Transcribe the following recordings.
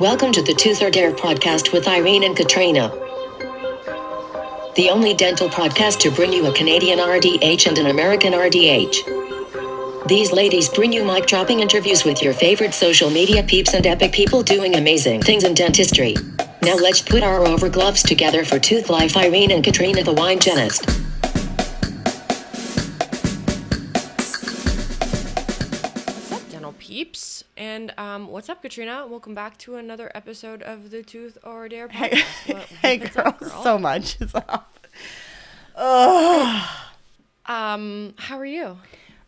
Welcome to the Tooth or Dare podcast with Irene and Katrina. The only dental podcast to bring you a Canadian RDH and an American RDH. These ladies bring you mic dropping interviews with your favorite social media peeps and epic people doing amazing things in dentistry. Now let's put our over gloves together for Tooth Life Irene and Katrina the Wine Genist. And um, what's up, Katrina? Welcome back to another episode of the Tooth or Dare Hey, podcast. What- hey what's girl, up, girl? so much is off. Ugh. um, how are you?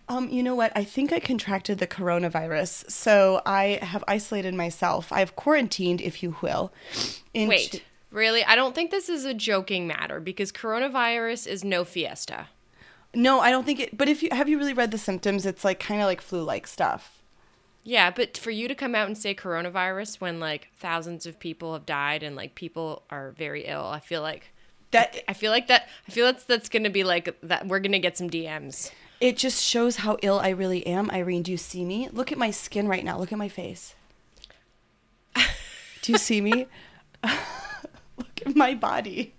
Um, you know what? I think I contracted the coronavirus, so I have isolated myself. I have quarantined, if you will. into- Wait, really? I don't think this is a joking matter because coronavirus is no fiesta. No, I don't think it. But if you have you really read the symptoms, it's like kind of like flu-like stuff. Yeah, but for you to come out and say coronavirus when like thousands of people have died and like people are very ill, I feel like That I feel like that. I feel that's that's gonna be like that. We're gonna get some DMs. it just shows how ill I really am. Irene, do you see me? Look at my skin right now. Look at my face. Do you see me? Look at my body.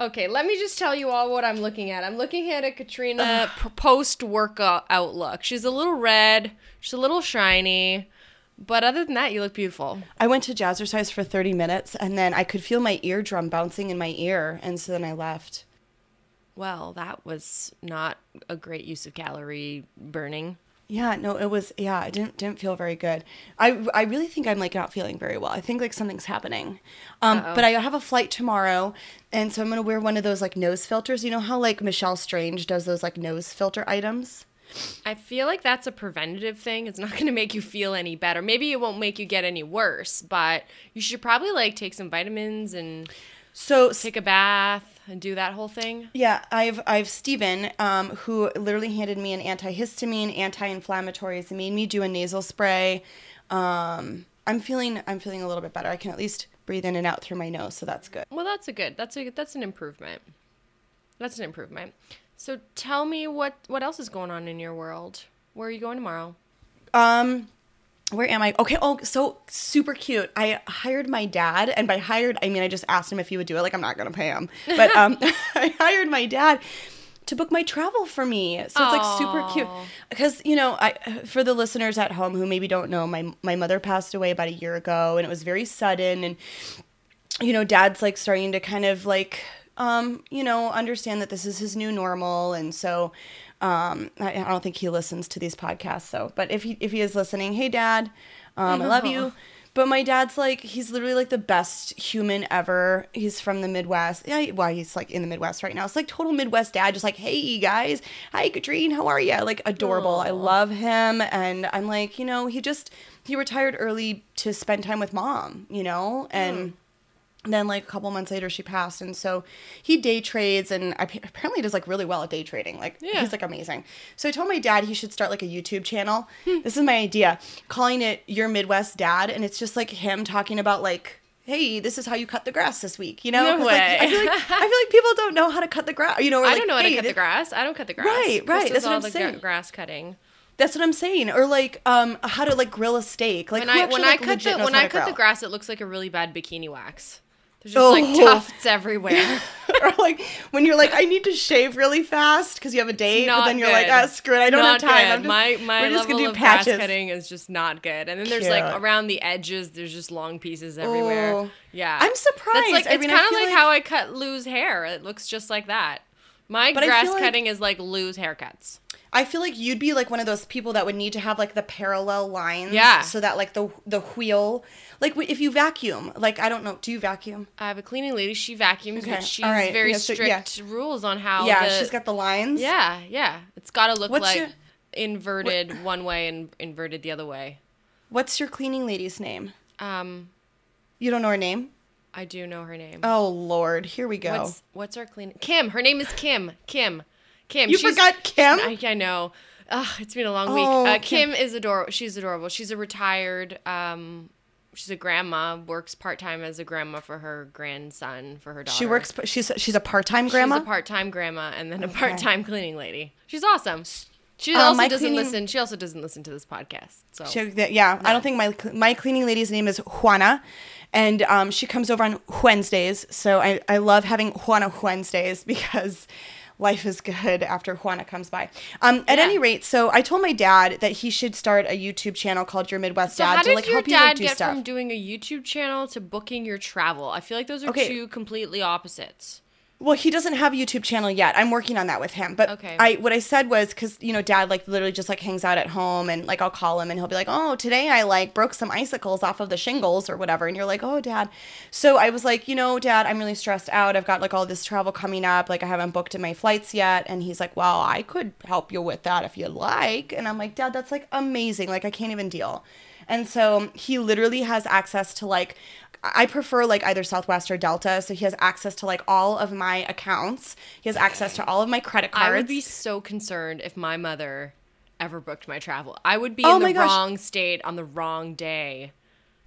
Okay, let me just tell you all what I'm looking at. I'm looking at a Katrina post workout outlook. She's a little red, she's a little shiny, but other than that, you look beautiful. I went to jazzercise for 30 minutes and then I could feel my eardrum bouncing in my ear. And so then I left. Well, that was not a great use of calorie burning. Yeah, no, it was, yeah, I didn't, didn't feel very good. I, I really think I'm like not feeling very well. I think like something's happening. Um, but I have a flight tomorrow. And so I'm going to wear one of those like nose filters. You know how like Michelle Strange does those like nose filter items? I feel like that's a preventative thing. It's not going to make you feel any better. Maybe it won't make you get any worse, but you should probably like take some vitamins and So take a bath and do that whole thing. Yeah, I've I've Steven, um, who literally handed me an antihistamine, anti-inflammatories, and made me do a nasal spray. Um, I'm feeling I'm feeling a little bit better. I can at least breathe in and out through my nose, so that's good. Well, that's a good. That's a that's an improvement. That's an improvement. So tell me what what else is going on in your world? Where are you going tomorrow? Um, where am I? Okay. Oh, so super cute. I hired my dad, and by hired I mean I just asked him if he would do it. Like I'm not gonna pay him, but um, I hired my dad to book my travel for me. So it's like super cute because you know I for the listeners at home who maybe don't know my my mother passed away about a year ago, and it was very sudden and you know, dad's like starting to kind of like, um, you know, understand that this is his new normal, and so, um, I, I don't think he listens to these podcasts. So, but if he if he is listening, hey, dad, um, I love you. But my dad's like, he's literally like the best human ever. He's from the Midwest. Yeah, well, he's like in the Midwest right now. It's like total Midwest dad, just like, hey guys, hi Katrine, how are you? Like adorable. I love him, and I'm like, you know, he just he retired early to spend time with mom, you know, and then like a couple months later she passed and so he day trades and ap- apparently does like really well at day trading like Yeah. he's like amazing so i told my dad he should start like a youtube channel Hmm. this is my idea calling it your midwest dad and it's just like him talking about like hey this is how you cut the grass this week you know No 'Cause, like. I, feel like, I feel like people don't know how to cut the grass you know or, I like, don't know how hey, to cut the grass. I don't cut the grass. Right, right, does that's what all I'm the saying. gra- grass cutting. that's what i'm saying or like um how to like grill a steak like When I actually, when I cut the when I cut the grass, it looks like a really bad bikini wax. There's just like Oh. tufts everywhere. or like when you're like, I need to shave really fast because you have a date, but then you're like, good. ah, screw it, I don't Not have time. good. I'm just, my my we're just level gonna do of patches. grass cutting is just not good. And then there's like around the edges, there's just long pieces everywhere. Oh. Yeah, I'm surprised. That's like I it's kind of like, like- how I cut Lou's hair. It looks just like that. My But grass feel like- cutting is like Lou's haircuts. I feel like you'd be like one of those people that would need to have like the parallel lines, Yeah. so that like the the wheel, like if you vacuum, like I don't know, do you vacuum? I have a cleaning lady. She vacuums, Okay, but she's all right. very Yeah, so- strict yeah. rules on how. yeah, the- she's got the lines. Yeah, yeah. It's got to look What's like your- inverted one way and inverted the other way. What's your cleaning lady's name? Um, You don't know her name? I do know her name. Oh Lord, here we go. What's what's our clean? Kim. Her name is Kim. Kim. Kim. you forgot Kim? I, I know. Ugh, it's been a long week. Oh, Uh, Kim. Kim is adorable. She's adorable. She's a retired. Um, she's a grandma. Works part time as a grandma for her grandson for her daughter. she works. She's she's a part time grandma. She's a part time grandma and then a part time cleaning lady. She's awesome. She Um, also my doesn't cleaning- listen. She also doesn't listen to this podcast. So She, yeah, I don't think my my cleaning lady's name is Juana, and um, she comes over on Wednesdays. So I, I love having Juana Wednesdays because life is good after Juana comes by. Um, at Yeah. any rate, so I told my dad that he should start a YouTube channel called Your Midwest So Dad how to like your help you like, dad do get stuff. from doing a YouTube channel to booking your travel? I feel like those are Okay. two completely opposites. Well, he doesn't have a YouTube channel yet. I'm working on that with him. But Okay. I what I said was because you know Dad like literally just like hangs out at home and like I'll call him and he'll be like, oh today I like broke some icicles off of the shingles or whatever, and you're like, oh Dad. So I was like, you know, Dad, I'm really stressed out. I've got like all this travel coming up. Like I haven't booked in my flights yet. And he's like, well, I could help you with that if you'd like. And I'm like, Dad, that's like amazing. Like I can't even deal. And so he literally has access to like I prefer like either Southwest or Delta, so he has access to like all of my accounts. He has access to all of my credit cards. I would be so concerned if my mother ever booked my travel. I would be Oh in the gosh. wrong state on the wrong day.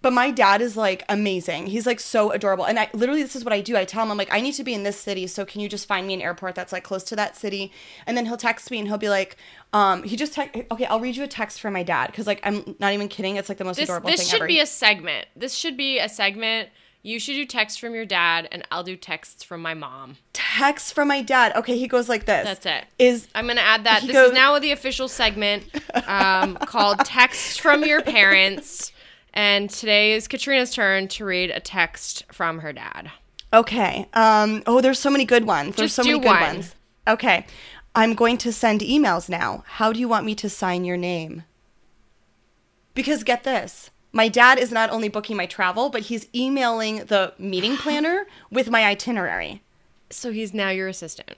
But my dad is like amazing. He's like so adorable. And I literally this is what I do. I tell him I'm like I need to be in this city, so can you just find me an airport that's like close to that city? And then he'll text me and he'll be like um he just text okay, I'll read you a text from my dad cuz like I'm not even kidding. It's like the most This adorable this thing should ever. be a segment. This should be a segment. You should do texts from your dad, and I'll do texts from my mom. text from my dad. Okay, he goes like this. That's it. Is I'm gonna add that. This goes- is now the official segment um, called "Texts from Your Parents," and today is Katrina's turn to read a text from her dad. Okay. Um, oh, there's so many good ones. There's Just so many good one. ones. Okay. I'm going to send emails now. How do you want me to sign your name? Because get this. My dad is not only booking my travel, but he's emailing the meeting planner with my itinerary. So he's now your assistant,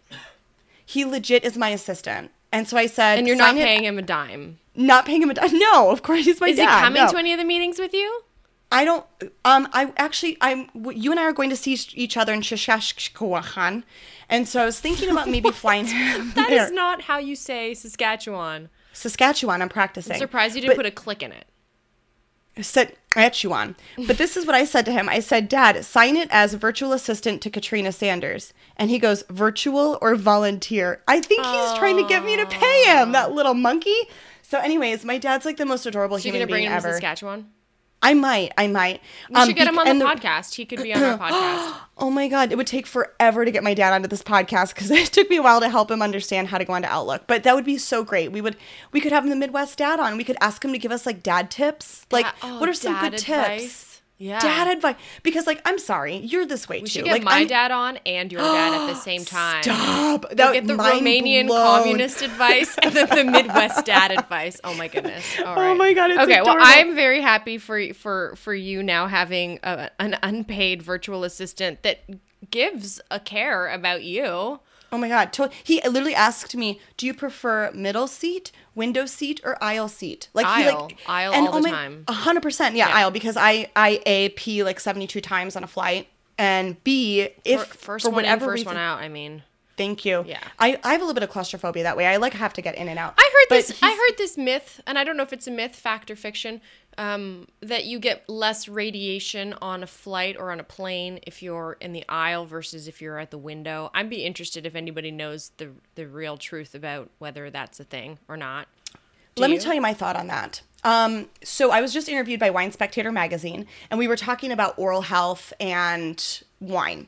He legit is my assistant. And so I said, and you're not paying him a dime. Not paying him a dime. No, of course he's my Is dad. he coming no. to any of the meetings with you? I don't. Um, I actually, I'm. You and I are going to see each other in Saskatchewan, and so I was thinking about maybe flying. That is not how you say Saskatchewan. Saskatchewan. I'm practicing. I'm surprised you didn't But- put a click in it. said Saskatchewan. But this is what I said to him. I said, Dad, sign it as virtual assistant to Katrina Sanders. And he goes, virtual or volunteer? I think he's trying to get me to pay him, that little monkey. So, anyways, my dad's like the most adorable So you're human being ever. Saskatchewan? I might, I might. We Um, should get him on the, and podcast. He could be on our podcast. Oh my god, it would take forever to get my dad onto this podcast because it took me a while to help him understand how to go onto Outlook. But that would be so great. We would we could have him the Midwest dad on. We could ask him to give us like dad tips. Like, Dad- oh, what are some good dad tips? Yeah. Dad advice. Because like, I'm sorry, you're this way We too. should get like, my I'm- dad on and your dad at the same time. Stop. We'll get the Romanian blown. communist advice and then the Midwest dad advice. Oh my goodness! All oh right. Oh my God, okay, well. I'm very happy for for for you now having a, an unpaid virtual assistant that gives a care about you. Oh my god. He literally asked me, "Do you prefer middle seat, window seat, or aisle seat?" Like he Aisle. like Aisle and all oh the my- time. A hundred percent, yeah, Yeah. aisle because I I a pee like seventy two times on a flight, and b if Fir- first for one in, first reason, one out. I mean, Thank you. Yeah. I I have a little bit of claustrophobia that way. I like have to get in and out. I heard this. I heard this myth, and I don't know if it's a myth, fact, or fiction. Um, that you get less radiation on a flight or on a plane if you're in the aisle versus if you're at the window. I'd be interested if anybody knows the the real truth about whether that's a thing or not. Do Let me tell you my thought on that. Um, so I was just interviewed by Wine Spectator magazine, and we were talking about oral health and wine.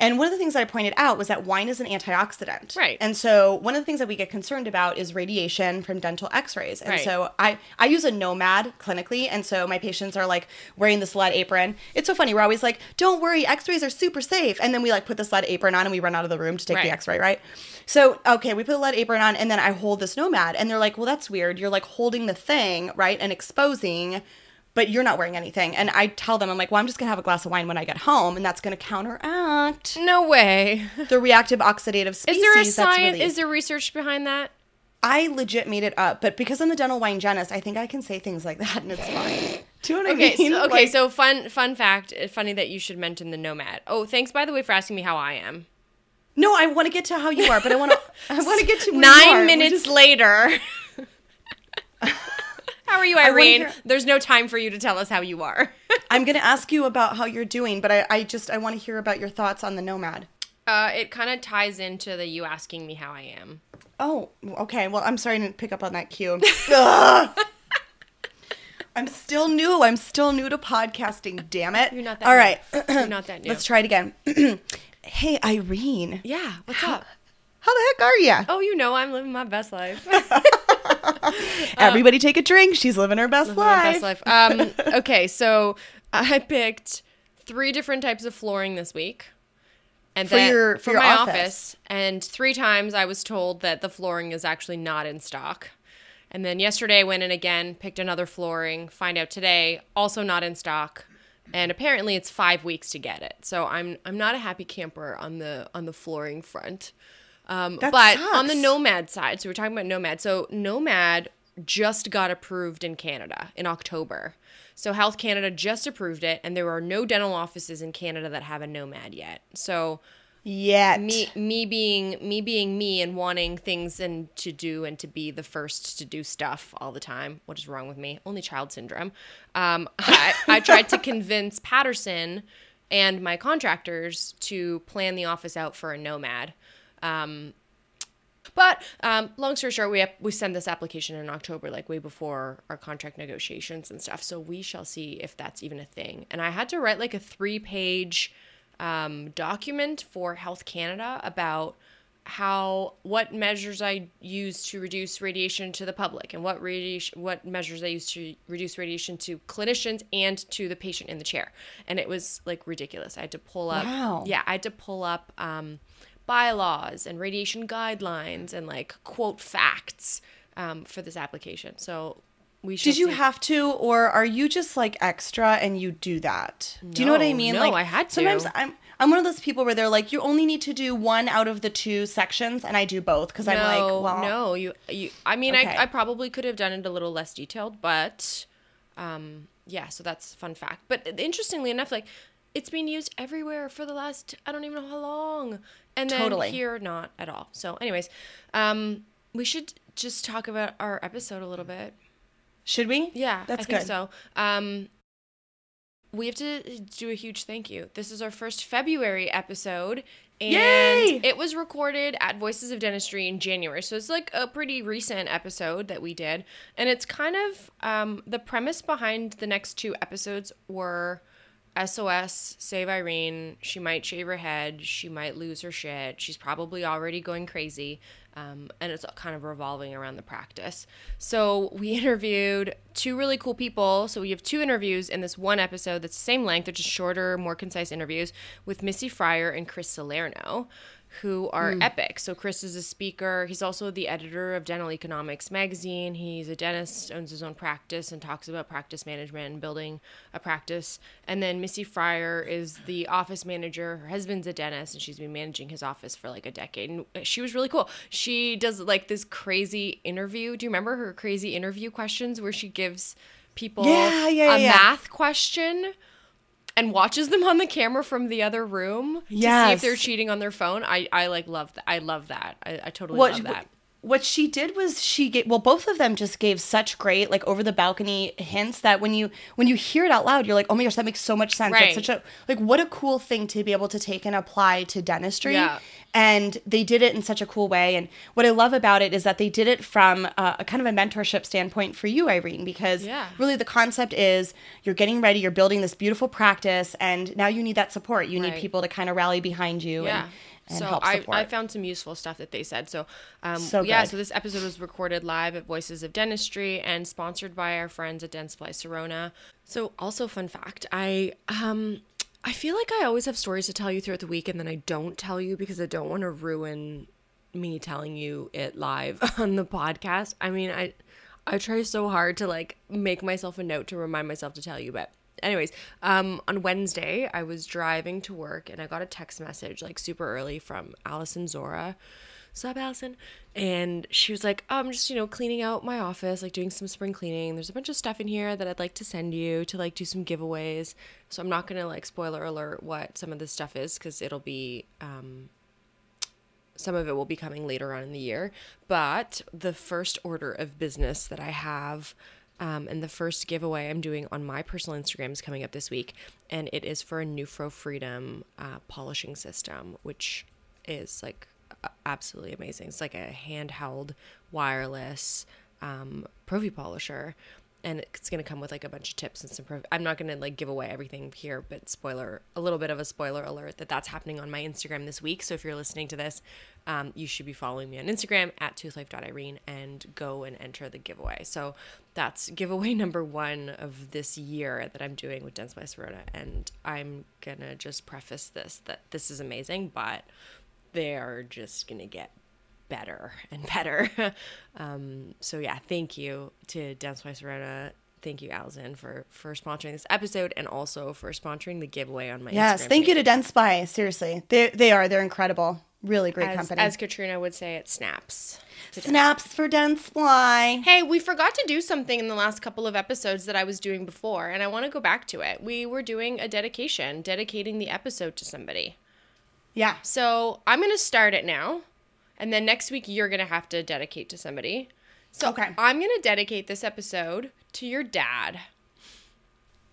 And one of the things that I pointed out was that wine is an antioxidant. Right. And so one of the things that we get concerned about is radiation from dental x-rays. And Right. so I, I use a Nomad clinically, and so my patients are like wearing this lead apron. It's so funny. We're always like, don't worry, x-rays are super safe. And then we like put this lead apron on and we run out of the room to take Right. the x-ray, right? So, okay, we put the lead apron on and then I hold this Nomad and they're like, well, that's weird. You're like holding the thing, right? And exposing, but you're not wearing anything. And I tell them, I'm like, well, I'm just going to have a glass of wine when I get home and that's going to counteract No way. the reactive oxidative species Is there a science? Is there research behind that? I legit made it up, but because I'm the dental wine genist, I think I can say things like that and it's fine. Do you know what Okay, I mean? so, okay. Like- so fun, fun fact. uh, Funny that you should mention the nomad. Oh, thanks by the way for asking me how I am. no, I want to get to how you are, but I want to. I want to get to Nine minutes just- later. how are you, Irene? There's no time for you to tell us how you are. I'm going to ask you about how you're doing, but I, I just I want to hear about your thoughts on the nomad. uh, it kind of ties into the you asking me how I am. Oh, okay. Well, I'm sorry to pick up on that cue. I'm still new. I'm still new to podcasting. Damn it! You're not that All new. right. You're not that new. Let's try it again. hey, Irene. Yeah, what's up? How the heck are you? Oh, you know I'm living my best life. Everybody take a drink. She's living her best life. best life. Um, okay, so I picked three different types of flooring this week. And For then your- for, for your my office. office. And three times I was told that the flooring is actually not in stock. And then yesterday I went in again, picked another flooring, find out today, also not in stock. And apparently it's five weeks to get it. So I'm I'm not a happy camper on the on the flooring front. Um, That but on the. Nomad side, so we're talking about Nomad. So Nomad just got approved in Canada in October. So Health Canada just approved it, and there are no dental offices in Canada that have a Nomad yet. So Yet. me me being me being me and wanting things and to do and to be the first to do stuff all the time. What is wrong with me? Only child syndrome. Um, I, I tried to convince Patterson and my contractors to plan the office out for a nomad. Um, but um, long story short, we we send this application in October, like way before our contract negotiations and stuff. So we shall see if that's even a thing. And I had to write like a three page um, document for Health Canada about how what measures I use to reduce radiation to the public and what radiation what measures I use to reduce radiation to clinicians and to the patient in the chair. And it was like ridiculous. I had to pull up Wow. yeah, I had to pull up um, bylaws and radiation guidelines and like quote facts um, for this application. So we should Did you have to, or are you just like extra and you do that? Do you know what I mean? no, like I had to. Sometimes I'm I'm one of those people where they're like, you only need to do one out of the two sections, and I do both because I'm like, no, well, no, you, you. I mean, Okay. I, I probably could have done it a little less detailed, but, um, yeah. So that's a fun fact. But interestingly enough, like, it's been used everywhere for the last I don't even know how long, and then Totally. here not at all. So, anyways, um, we should just talk about our episode a little bit. should we? Yeah, that's I think good. so. Um, we have to do a huge thank you. This is our first February episode, and Yay! it was recorded at Voices of Dentistry in January. So it's like a pretty recent episode that we did, and it's kind of um, the premise behind the next two episodes were. SOS, save Irene. She might shave her head. She might lose her shit. She's probably already going crazy. Um, and it's kind of revolving around the practice. So we interviewed two really cool people. So we have two interviews in this one episode that's the same length. They're just shorter, more concise interviews with Missy Fryer and Chris Salerno, who are hmm. epic. So Chris is a speaker. He's also the editor of Dental Economics magazine. He's a dentist, owns his own practice, and talks about practice management and building a practice. And then Missy Fryer is the office manager. Her husband's a dentist, and she's been managing his office for like a decade. And she was really cool. She does like this crazy interview. Do you remember her crazy interview questions where she gives people Yeah, yeah, a yeah. math question? And watches them on the camera from the other room to see if they're cheating on their phone. I, I like love that. I love that. I, I totally what love that. What she did was she gave well both of them just gave such great like over the balcony hints that when you when you hear it out loud you're like oh my gosh that makes so much sense Right. that's such a like what a cool thing to be able to take and apply to dentistry Yeah. and they did it in such a cool way and what i love about it is that they did it from uh, a kind of a mentorship standpoint for you irene because Yeah. really the concept is you're getting ready you're building this beautiful practice and now you need that support you need people to kind of rally behind you Yeah. and so help I, I found some useful stuff that they said. So, um, So yeah, good. so this episode was recorded live at Voices of Dentistry and sponsored by our friends at Dentsply Sirona. So, also fun fact, I um I feel like I always have stories to tell you throughout the week and then I don't tell you because I don't want to ruin me telling you it live on the podcast. I mean, I I try so hard to like make myself a note to remind myself to tell you, but anyways, um on Wednesday I was driving to work and I got a text message like super early from Allison Zora. Sup, Allison? And she was like, I'm just, you know, cleaning out my office, like doing some spring cleaning. There's a bunch of stuff in here that I'd like to send you to like do some giveaways. So I'm not gonna like spoiler alert what some of this stuff is because it'll be um some of it will be coming later on in the year. But the first order of business that I have um, and the first giveaway I'm doing on my personal Instagram is coming up this week. And it is for a Nupro Freedom uh, polishing system, which is like absolutely amazing. It's like a handheld wireless um, prophy polisher, and it's to come with like a bunch of tips and some. prophy- I'm not to like give away everything here, but spoiler, a little bit of a spoiler alert that that's happening on my Instagram this week. So if you're listening to this, um, you should be following me on Instagram at toothlife.irene and go and enter the giveaway. So that's giveaway number one of this year that I'm doing with Dentsply Sirona, and I'm gonna just preface this that this is amazing, but they're just gonna get better and better. um, so yeah, thank you to Dentsply Sirona. Thank you, Allison, for for sponsoring this episode and also for sponsoring the giveaway on my yes. Instagram Thank you to to Spy. Seriously, they they are they're incredible. Really great as, company. as Katrina would say, it snaps. Snaps for Dentsply. Hey, we forgot to do something in the last couple of episodes that I was doing before, and I want to go back to it. We were doing a dedication, dedicating the episode to somebody. Yeah. So I'm going to start it now. And then next week, you're going to have to dedicate to somebody. So Okay. I'm going to dedicate this episode to your dad.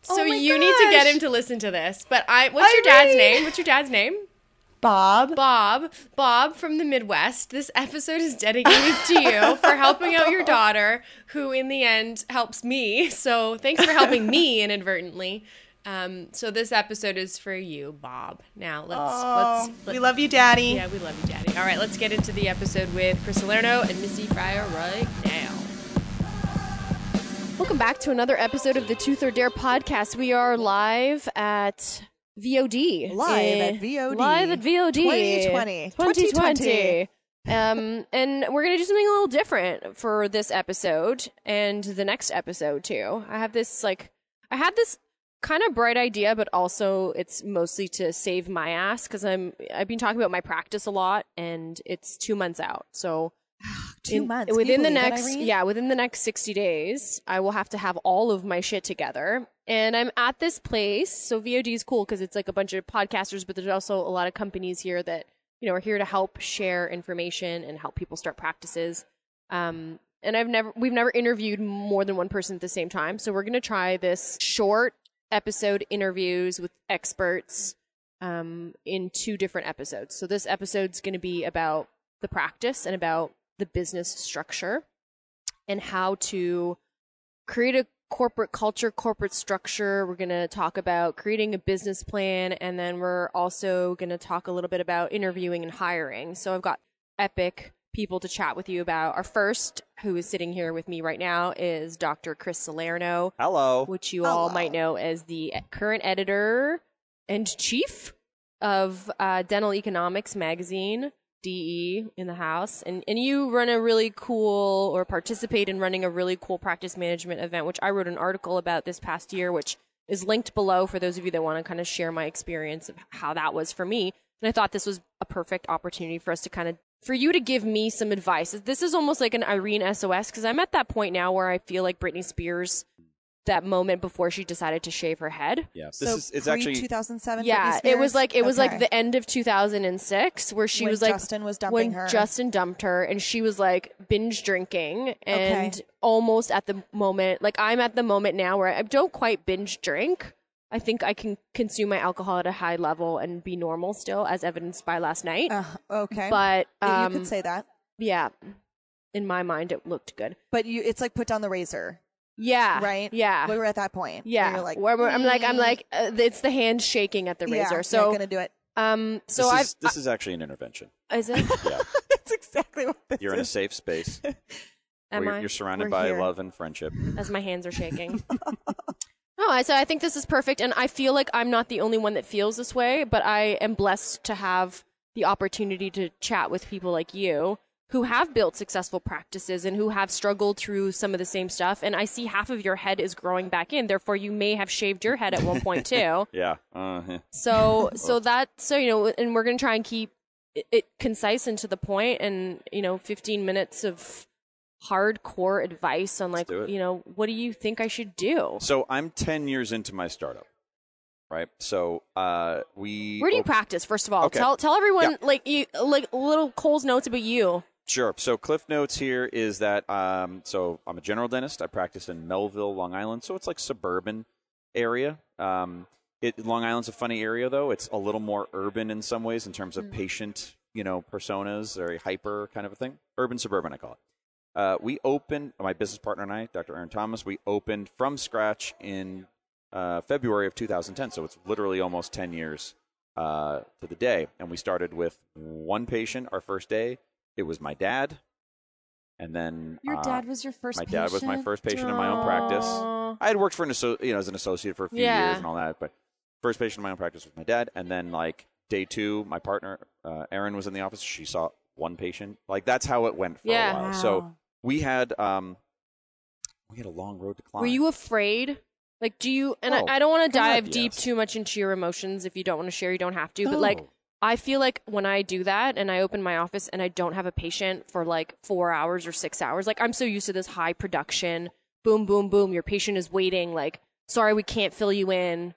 So Oh you need to get him to listen to this. But I, what's your dad's name? What's your dad's name? Bob. Bob. Bob from the Midwest. This episode is dedicated to you for helping out your daughter, who in the end helps me. So thanks for helping me inadvertently. Um, so this episode is for you, Bob. Now let's Oh, let's we love you, Daddy. yeah, we love you, Daddy. All right, let's get into the episode with Chris Salerno and Missy Fryer right now. Welcome back to another episode of the Tooth or Dare podcast. We are live at VOD. Live at Eh, VOD. Live at VOD. 2020. 2020. um, and we're gonna do something a little different for this episode and the next episode too. I have this like, I had this kind of bright idea, but also it's mostly to save my ass because I'm I've been talking about my practice a lot, and it's two months out. So Two in- months. Within the next yeah within the next 60 days i will have to have all of my shit together and i'm at this place so vod is cool because it's like a bunch of podcasters but there's also a lot of companies here that you know are here to help share information and help people start practices um, and i've never we've never interviewed more than one person at the same time so we're going to try this short episode interviews with experts um, in two different episodes so this episode's going to be about the practice and about the business structure and how to create a corporate culture, corporate structure. We're going to talk about creating a business plan, and then we're also going to talk a little bit about interviewing and hiring. So I've got epic people to chat with you about. Our first, who is sitting here with me right now, is Dr. Chris Salerno, Hello. which you all might know as the current editor and chief of uh, Dental Economics magazine, DE, in the house. And, and you run a really cool, or participate in running a really cool practice management event, which I wrote an article about this past year, which is linked below for those of you that want to kind of share my experience of how that was for me. And I thought this was a perfect opportunity for us to kind of for you to give me some advice. This is almost like an Irene SOS because I'm at that point now where I feel like Britney Spears that moment before she decided to shave her head. Yeah, this So is it's actually 2007. Yeah, it was like it was like the end of 2006 where she When was like Justin was dumping when her. Justin dumped her and she was like binge drinking and Okay. almost at the moment like I'm at the moment now where I don't quite binge drink. I think I can consume my alcohol at a high level and be normal still as evidenced by last night. Uh, okay. but Yeah, um you could say that. yeah. In my mind it looked good. But you, it's like put down the razor, Yeah. right? Yeah. We were at that point. where Yeah, You're like, where, where I'm like, I'm "Mm, like, uh, it's the hand shaking at the razor. yeah, So, I'm gonna do it. um, so this I've, is, this is actually an intervention. is it? Yeah, That's exactly what this you're in a safe space. Am you're, I? you're surrounded We're by here. love and friendship. As my hands are shaking. Oh, I so I think this is perfect, and I feel like I'm not the only one that feels this way, but I am blessed to have the opportunity to chat with people like you who have built successful practices and who have struggled through some of the same stuff. And I see half of your head is growing back in. Therefore, you may have shaved your head at one point too. Yeah. Uh-huh. So so that so you know, and we're gonna try and keep it, it concise and to the point, and you know, 15 minutes of hardcore advice on like you know what do you think I should do? So I'm 10 years into my startup, right? So uh, we. Where do you op- practice? First of all, Okay. tell tell everyone Yeah. like you like little Coles Notes about you. Sure. So Cliff Notes here is that um, so I'm a general dentist. I practice in Melville, Long Island. So it's like suburban area. Um, it, Long Island's a funny area though. It's a little more urban in some ways in terms of patient you know, personas, very hyper kind of a thing. Urban suburban, I call it. Uh, we opened, my business partner and I, Dr. Erin Thomas, we opened from scratch in uh, February of 2010. So it's literally almost 10 years uh, to the day. And we started with one patient our first day. It was my dad. And then Your uh, dad was your first my patient? dad was my first patient in my own practice. I had worked for an asso- you know as an associate for a few Yeah. years and all that, but first patient in my own practice was my dad, and then like day two, my partner uh, Erin was in the office. She saw one patient. Like that's how it went for Yeah. a while. So. We had um we had a long road to climb. Were you afraid? Like, do you? And Oh, I, I don't want to dive deep too much into your emotions. If you don't want to share, you don't have to. But like, I feel like when I do that and I open my office and I don't have a patient for like four hours or six hours, like I'm so used to this high production, boom, boom, boom. Your patient is waiting. Like, sorry, we can't fill you in.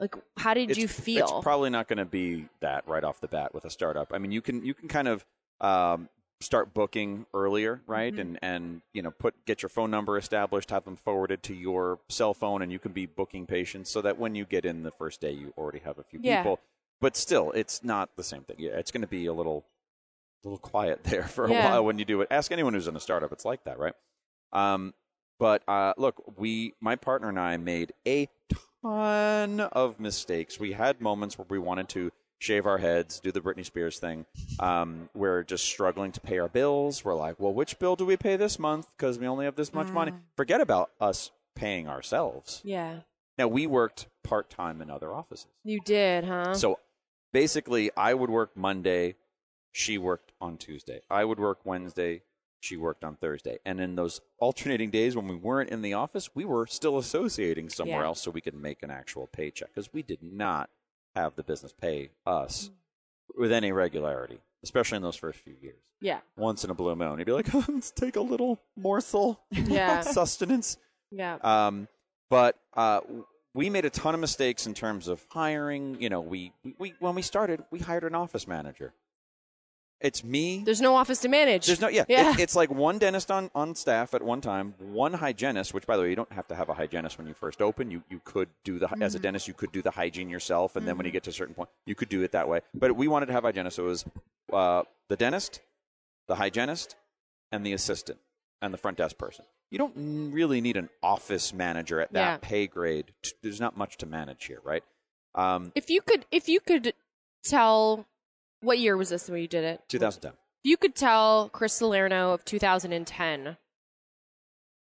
Like, how did it's, you feel? It's probably not going to be that right off the bat with a startup. I mean, you can you can kind of um, start booking earlier, right? Mm-hmm. And and you know put get your phone number established, have them forwarded to your cell phone, and you can be booking patients so that when you get in the first day, you already have a few Yeah. people. But still, it's not the same thing. Yeah, it's going to be a little little quiet there for a Yeah. while when you do it. Ask anyone who's in a startup; it's like that, right? Um, but uh, look, we, my partner and I, made a ton of mistakes. We had moments where we wanted to shave our heads, do the Britney Spears thing. Um, we're just struggling to pay our bills. We're like, well, which bill do we pay this month? Because we only have this much money. Forget about us paying ourselves. yeah, Now we worked part time in other offices, you did, huh? so basically, I would work Monday. She worked on Tuesday. I would work Wednesday. She worked on Thursday. And in those alternating days when we weren't in the office, we were still associating somewhere Yeah. else so we could make an actual paycheck because we did not have the business pay us with any regularity, especially in those first few years. yeah, Once in a blue moon, you'd be like, let's take a little morsel Yeah. sustenance. yeah. Um, but uh, we made a ton of mistakes in terms of hiring. You know, we, we when we started, we hired an office manager. It's me. There's no office to manage. There's no yeah. Yeah. It- it's like one dentist on, on staff at one time, one hygienist. Which, by the way, you don't have to have a hygienist when you first open. You you could do the as a dentist, you could do the hygiene yourself, and then when you get to a certain point, you could do it that way. But we wanted to have hygienists. So it was uh, the dentist, the hygienist, and the assistant, and the front desk person. You don't really need an office manager at that Yeah. pay grade. There's not much to manage here, right? Um, if you could, if you could tell, what year was this when you did it? 2010. If you could tell Chris Salerno of 2010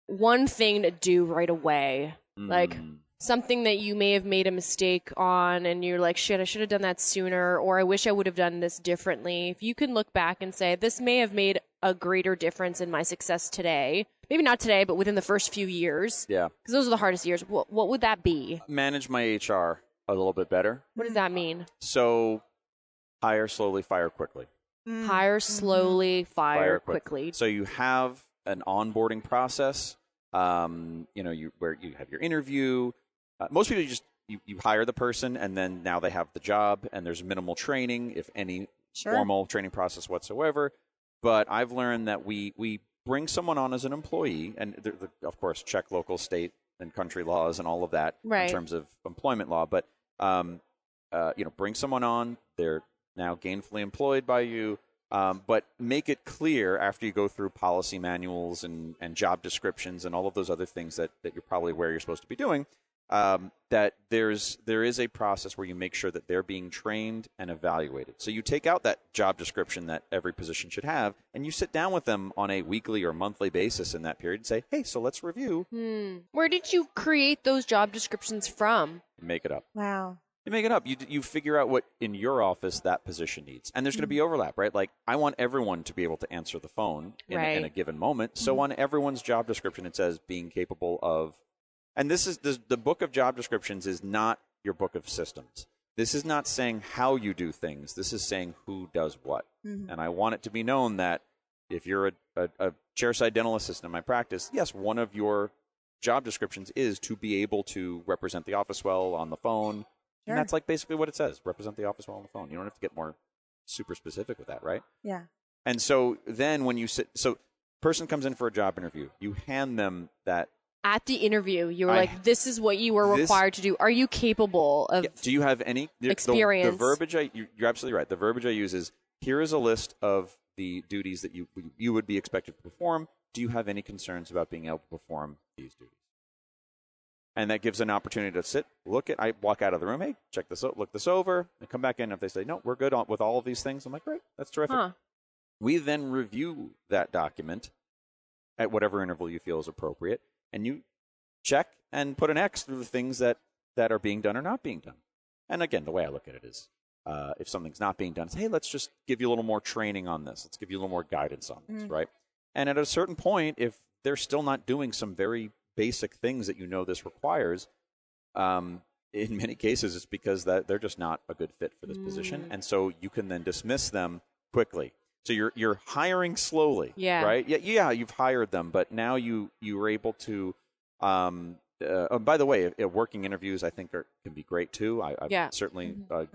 one thing to do right away, like Mm. something that you may have made a mistake on and you're like, shit, I should have done that sooner, or I wish I would have done this differently. If you can look back and say, this may have made a greater difference in my success today, maybe not today, but within the first few years, Yeah. because those are the hardest years, what, what would that be? Manage my HR a little bit better. What does that mean? So hire slowly, fire quickly. Hire slowly, fire, quick. quickly. So you have an onboarding process. Um, you know, you where you have your interview. Uh, most people just you, you hire the person and then now they have the job and there's minimal training, if any Sure. formal training process whatsoever. But I've learned that we we bring someone on as an employee, and the, the, of course check local, state, and country laws and all of that Right. in terms of employment law. But um, uh, you know, bring someone on. They're now gainfully employed by you. Um, but make it clear after you go through policy manuals and, and job descriptions and all of those other things that, that you're probably aware you're supposed to be doing um, that there's there is a process where you make sure that they're being trained and evaluated. So you take out that job description that every position should have, and you sit down with them on a weekly or monthly basis in that period and say, "Hey, so let's review." Hmm. Where did you create those job descriptions from? Make it up. Wow. You make it up. You you figure out what in your office that position needs, and there's going to be overlap, right? Like I want everyone to be able to answer the phone in, a, in a Mm-hmm. given moment. So on everyone's job description, it says being capable of, and this is this, the book of job descriptions is not your book of systems. This is not saying how you do things. This is saying who does what. And I want it to be known that if you're a, a, a chairside dental assistant in my practice, yes, one of your job descriptions is to be able to represent the office well on the phone. Sure. And that's like basically what it says represent the office well on the phone. You don't have to get more super specific with that, right? Yeah. And so then when you sit, so person comes in for a job interview, you hand them that. At the interview, you were I- like, "This is what you were This- required to do. Are you capable of?" Yeah, do you have any the- the- Experience. The, verbiage I, you, you're absolutely right. The verbiage I use is here is a list of the duties that you you would be expected to perform. Do you have any concerns about being able to perform these duties? And that gives an opportunity to sit, look at. I walk out of the room. Hey, check this out. Look this over, and come back in. If they say no, we're good on, with all of these things, I'm like, great, that's terrific. Huh. We then review that document at whatever interval you feel is appropriate, and you check and put an X through the things that, that are being done or not being done. And again, the way I look at it is uh, if something's not being done, hey, let's just give you a little more training on this. Let's give you a little more guidance on this, right? And at a certain point, if they're still not doing some very basic things that you know this requires, um, in many cases, it's because that they're just not a good fit for this position, and so you can then dismiss them quickly. So you're you're hiring slowly, Yeah. right? Yeah, yeah, you've hired them, but now you you were able to. Um, uh, oh, by the way, uh, working interviews I think are, can be great too. I, I've Yeah. certainly uh,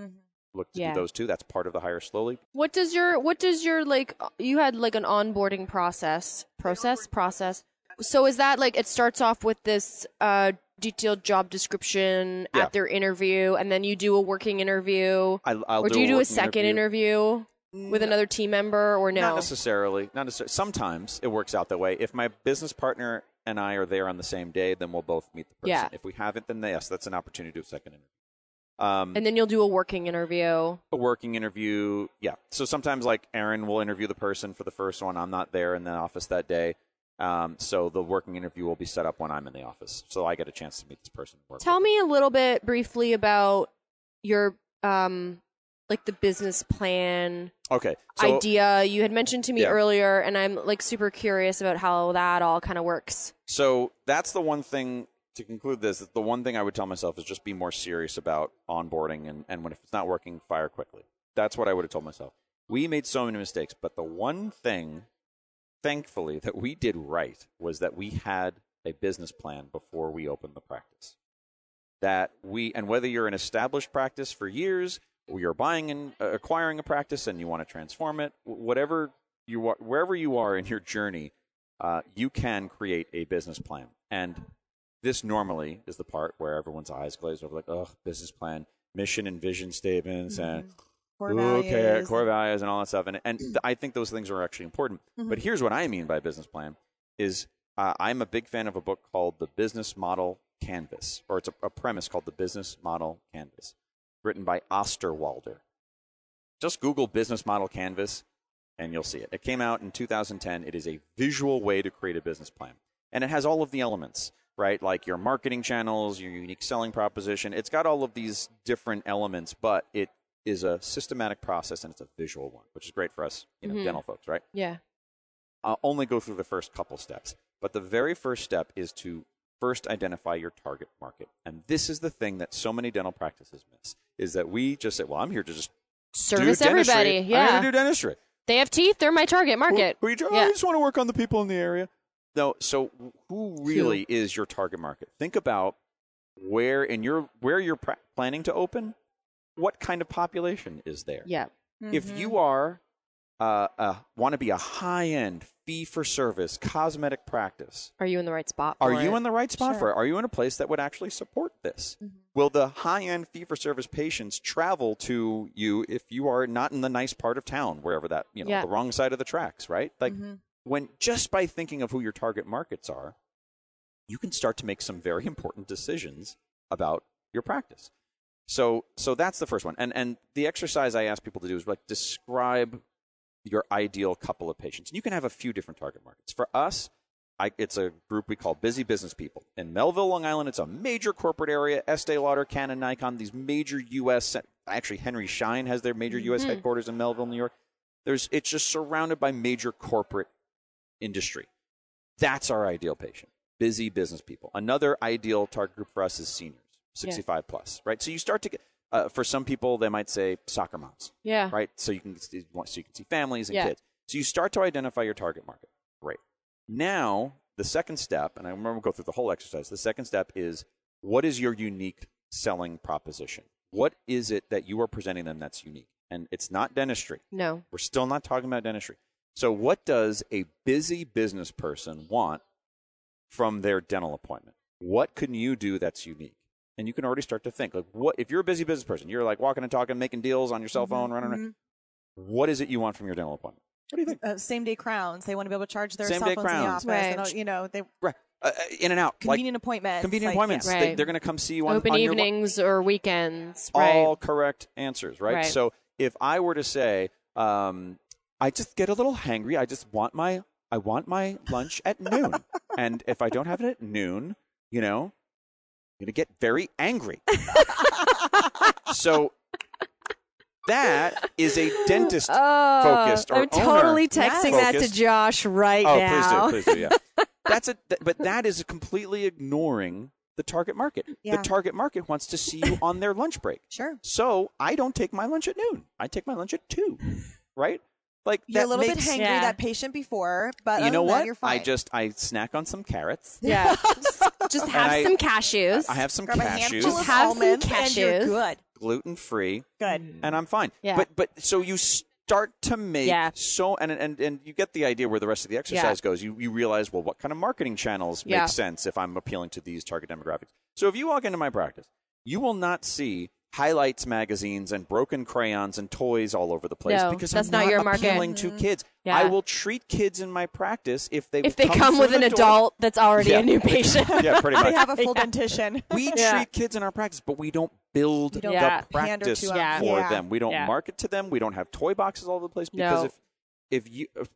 looked to Yeah. do those too. That's part of the hire slowly. What does your what does your like you had like an onboarding process process process. So is that like it starts off with this uh detailed job description Yeah. at their interview and then you do a working interview I, I'll or do you do a second interview, with another team member or no? Not necessarily. Not necessarily. Sometimes it works out that way. If my business partner and I are there on the same day, then we'll both meet the person. Yeah. If we haven't, then yes, that's an opportunity to do a second interview. Um, and then you'll do a working interview. a working interview, yeah. So sometimes, like Erin will interview the person for the first one. I'm not there in the office that day, um, so the working interview will be set up when I'm in the office, so I get a chance to meet this person. Tell me a little bit briefly about your um like the business plan. Okay. So, idea you had mentioned to me Yeah. earlier and I'm like super curious about how that all kind of works. So that's the one thing to conclude this. The one thing I would tell myself is just be more serious about onboarding, and, and when if it's not working, fire quickly. That's what I would have told myself. We made so many mistakes, but the one thing, thankfully, that we did right was that we had a business plan before we opened the practice. That we, and whether you're an established practice for years, or you're buying and acquiring a practice and you want to transform it, whatever you are, wherever you are in your journey, uh, you can create a business plan. And this normally is the part where everyone's eyes glaze over, like, oh, business plan, mission and vision statements, and Core okay, values. core values and all that stuff. And, and th- I think those things are actually important. Mm-hmm. But here's what I mean by business plan is uh, I'm a big fan of a book called The Business Model Canvas, or it's a, a premise called The Business Model Canvas, written by Osterwalder. Just Google Business Model Canvas and you'll see it. It came out in 2010. It is a visual way to create a business plan. And it has all of the elements, right? Like your marketing channels, your unique selling proposition. It's got all of these different elements, but it is a systematic process and it's a visual one, which is great for us, you know, Mhm. dental folks, right? Yeah. I'll only go through the first couple steps. But the very first step is to first identify your target market. And this is the thing that so many dental practices miss is that we just say, well, I'm here to just Service everybody. I'm Yeah. here to do dentistry. They have teeth, they're my target market. Who, who you, oh, Yeah. I just want to work on the people in the area. No, so who really is your target market? Think about where in your where you're planning to open. What kind of population is there? Yeah. If Mm-hmm. you are uh, uh, want to be a high end fee for service cosmetic practice, Are you in the right spot? are you it? in the right spot Sure. for it? Are you in a place that would actually support this? Mm-hmm. Will the high end fee for service patients travel to you if you are not in the nice part of town, wherever that, you know, Yeah. the wrong side of the tracks, right? Like Mhm. when just by thinking of who your target markets are, you can start to make some very important decisions about your practice. So so that's the first one. And and the exercise I ask people to do is like describe your ideal couple of patients. And you can have a few different target markets. For us, I, it's a group we call busy business people. In Melville, Long Island, it's a major corporate area. Estee Lauder, Canon, Nikon, these major U.S. Actually, Henry Schein has their major U.S. Mm-hmm. headquarters in Melville, New York. There's, it's just surrounded by major corporate industry. That's our ideal patient. Busy business people. Another ideal target group for us is seniors, 65 plus, right? So you start to get, uh, for some people, they might say soccer moms, Yeah. right? So you can so you can see families and Yeah. kids. So you start to identify your target market. Great. Now the second step, and I remember we'll go through the whole exercise. The second step is what is your unique selling proposition? What is it that you are presenting them that's unique? And it's not dentistry. No. We're still not talking about dentistry. So what does a busy business person want from their dental appointment? What can you do that's unique? And you can already start to think like what if you're a busy business person, you're like walking and talking, making deals on your cell phone, running around. What is it you want from your dental appointment? What do you think? Uh, same day crowns. They want to be able to charge their Same cell day phones in the office. They Right. don't- you know, they Right. Uh, uh, in and out. Like convenient appointments. convenient like, appointments. yeah. yeah. They, Right. they're going to come see you on Open on your lo- evenings or weekends. All correct answers, right? Right. So if I were to say, um, I just get a little hangry. I just want my I want my lunch at noon, and if I don't have it at noon, you know, I'm gonna get very angry. so that is a dentist. Oh, focused or I'm totally texting that to. Josh right oh, now. please do, please do, yeah. That's a, th- but that is completely ignoring the target market. Yeah. The target market wants to see you on their lunch break. Sure. So I don't take my lunch at noon. I take my lunch at two, right? Like You're that a little makes, bit hangry Yeah. that patient before, but You know than that, what? You're fine. I just I snack on some carrots. Yeah. Just have I- some cashews. I have some grab cashews, of have some almonds and you're cashews. good. gluten free, Good. Mm-hmm. and I'm fine. Yeah. But but so you start to make Yeah. so and and and you get the idea where the rest of the exercise goes. You you realize well what kind of marketing channels Yeah. make sense if I'm appealing to these target demographics. So if you walk into my practice, you will not see highlights magazines and broken crayons and toys all over the place No, because that's I'm not not your market. appealing to kids. Yeah. I will treat kids in my practice if they if they come, through with the an door- adult that's already Yeah. a new patient. Yeah, pretty They much. have a full dentition. We Yeah. treat kids in our practice, but we don't build You don't the Yeah. practice to 'em. Yeah. for Yeah. them. We don't Yeah. market to them. We don't have toy boxes all over the place because No. if if you if,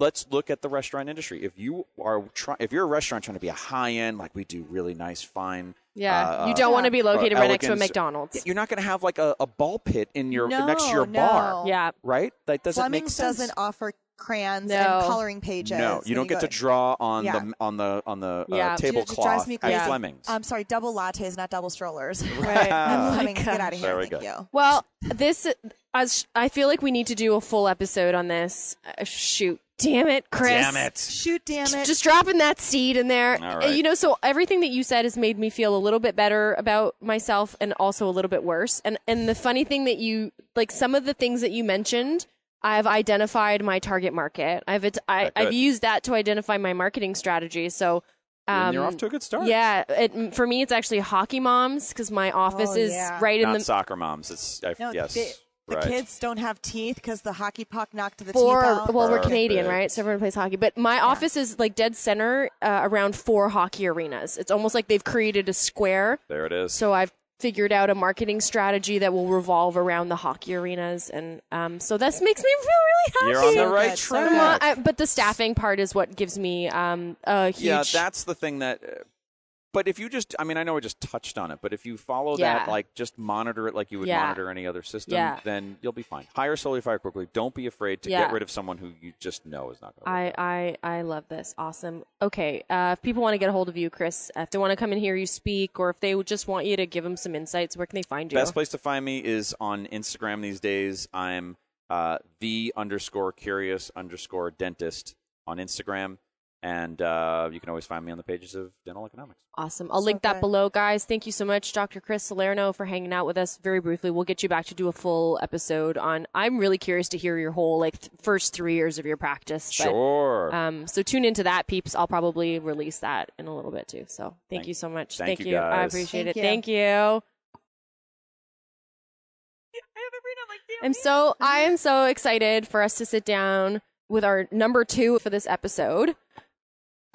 let's look at the restaurant industry. If you are try, if you're a restaurant trying to be a high end, like we do, really nice, fine. Yeah. uh, you don't want to be uh, located right next to a McDonald's. You're not going to have like a, a ball pit in your No, next to your no. bar, Yeah. right? That doesn't make sense. doesn't offer crayons No. and coloring pages. no, you don't get go- to draw on Yeah. the on the on the Yeah. uh, It It drives tablecloth me at crazy. Fleming's. I'm sorry, double lattes, not double strollers. Right. Oh my Fleming's, get out of here. Very Thank good. you. Well, this as I feel like we need to do a full episode on this. Uh, shoot, damn it, Chris. Damn it! Shoot, damn it. Just dropping that seed in there. All Uh, right. You know, so everything that you said has made me feel a little bit better about myself and also a little bit worse. And and the funny thing that you like some of the things that you mentioned, I've identified my target market. I've it, I, yeah, I've used that to identify my marketing strategy. So And um, you're off to a good start. Yeah, it, for me, it's actually hockey moms because my office Oh, is yeah. right in Not the soccer moms. It's I, no, yes, the, the right. kids don't have teeth because the hockey puck knocked the four. teeth out. Well, we're Canadian, right? So everyone plays hockey. But my office is like dead center uh, around four hockey arenas. It's almost like they've created a square. There it is. So I've figured out a marketing strategy that will revolve around the hockey arenas, and um, so this makes me feel really happy. You're on the right good, so track. I- but the staffing part is what gives me um, a huge. yeah, that's the thing that. But if you just, I mean, I know we just touched on it, but if you follow that, like just monitor it like you would Yeah. monitor any other system, Yeah. then you'll be fine. Hire slowly, fire quickly. Don't be afraid to Yeah. get rid of someone who you just know is not going to. I, I I love this. Awesome. Okay, uh, if people want to get a hold of you, Chris, if they want to come and hear you speak, or if they just want you to give them some insights, where can they find you? Best place to find me is on Instagram these days. I'm uh, the underscore curious underscore dentist on Instagram, and uh, you can always find me on the pages of Dental Economics. Awesome. I'll So link that good. below, guys. Thank you so much, Dr. Chris Salerno, for hanging out with us. Very briefly, we'll get you back to do a full episode on. I'm really curious to hear your whole like th- first three years of your practice. but, Sure. um, so tune into that, peeps. I'll probably release that in a little bit too. So thank, Thank- you so much. thank Thank, you, you. I guys. appreciate Thank it. you. Thank you. I'm so I am so excited for us to sit down with our number two for this episode.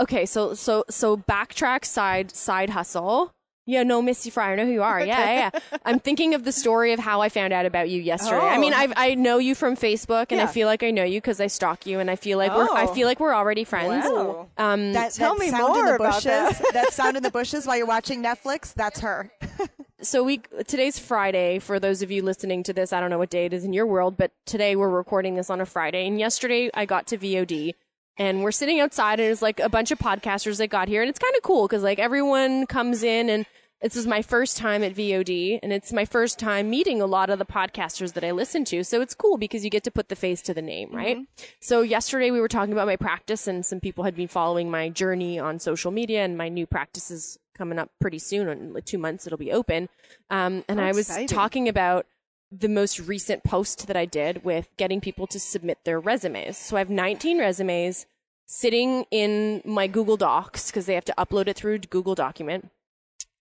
Okay, so so so backtrack side side hustle. Yeah, no, Missy Fry, I know who you are. Yeah, yeah. I'm thinking of the story of how I found out about you yesterday. I mean, Oh. I I know you from Facebook, and I feel like I know you because I stalk you, and I feel like we're I Oh. feel like we're already friends. Wow. Um, That, Tell that me sound in more the about bushes. that. that sound in the bushes while you're watching Netflix. That's her. so we today's Friday for those of you listening to this. I don't know what day it is in your world, but today we're recording this on a Friday. And yesterday I got to VOD and we're sitting outside and it's like a bunch of podcasters that got here and it's kind of cool because like everyone comes in and this is my first time at VOD and it's my first time meeting a lot of the podcasters that I listen to. So it's cool because you get to put the face to the name, right? So yesterday we were talking about my practice and some people had been following my journey on social media and my new practice is coming up pretty soon. In like two months it'll be open. Um, and How I was exciting. talking about the most recent post that I did with getting people to submit their resumes. So I have 19 resumes sitting in my Google Docs because they have to upload it through Google document.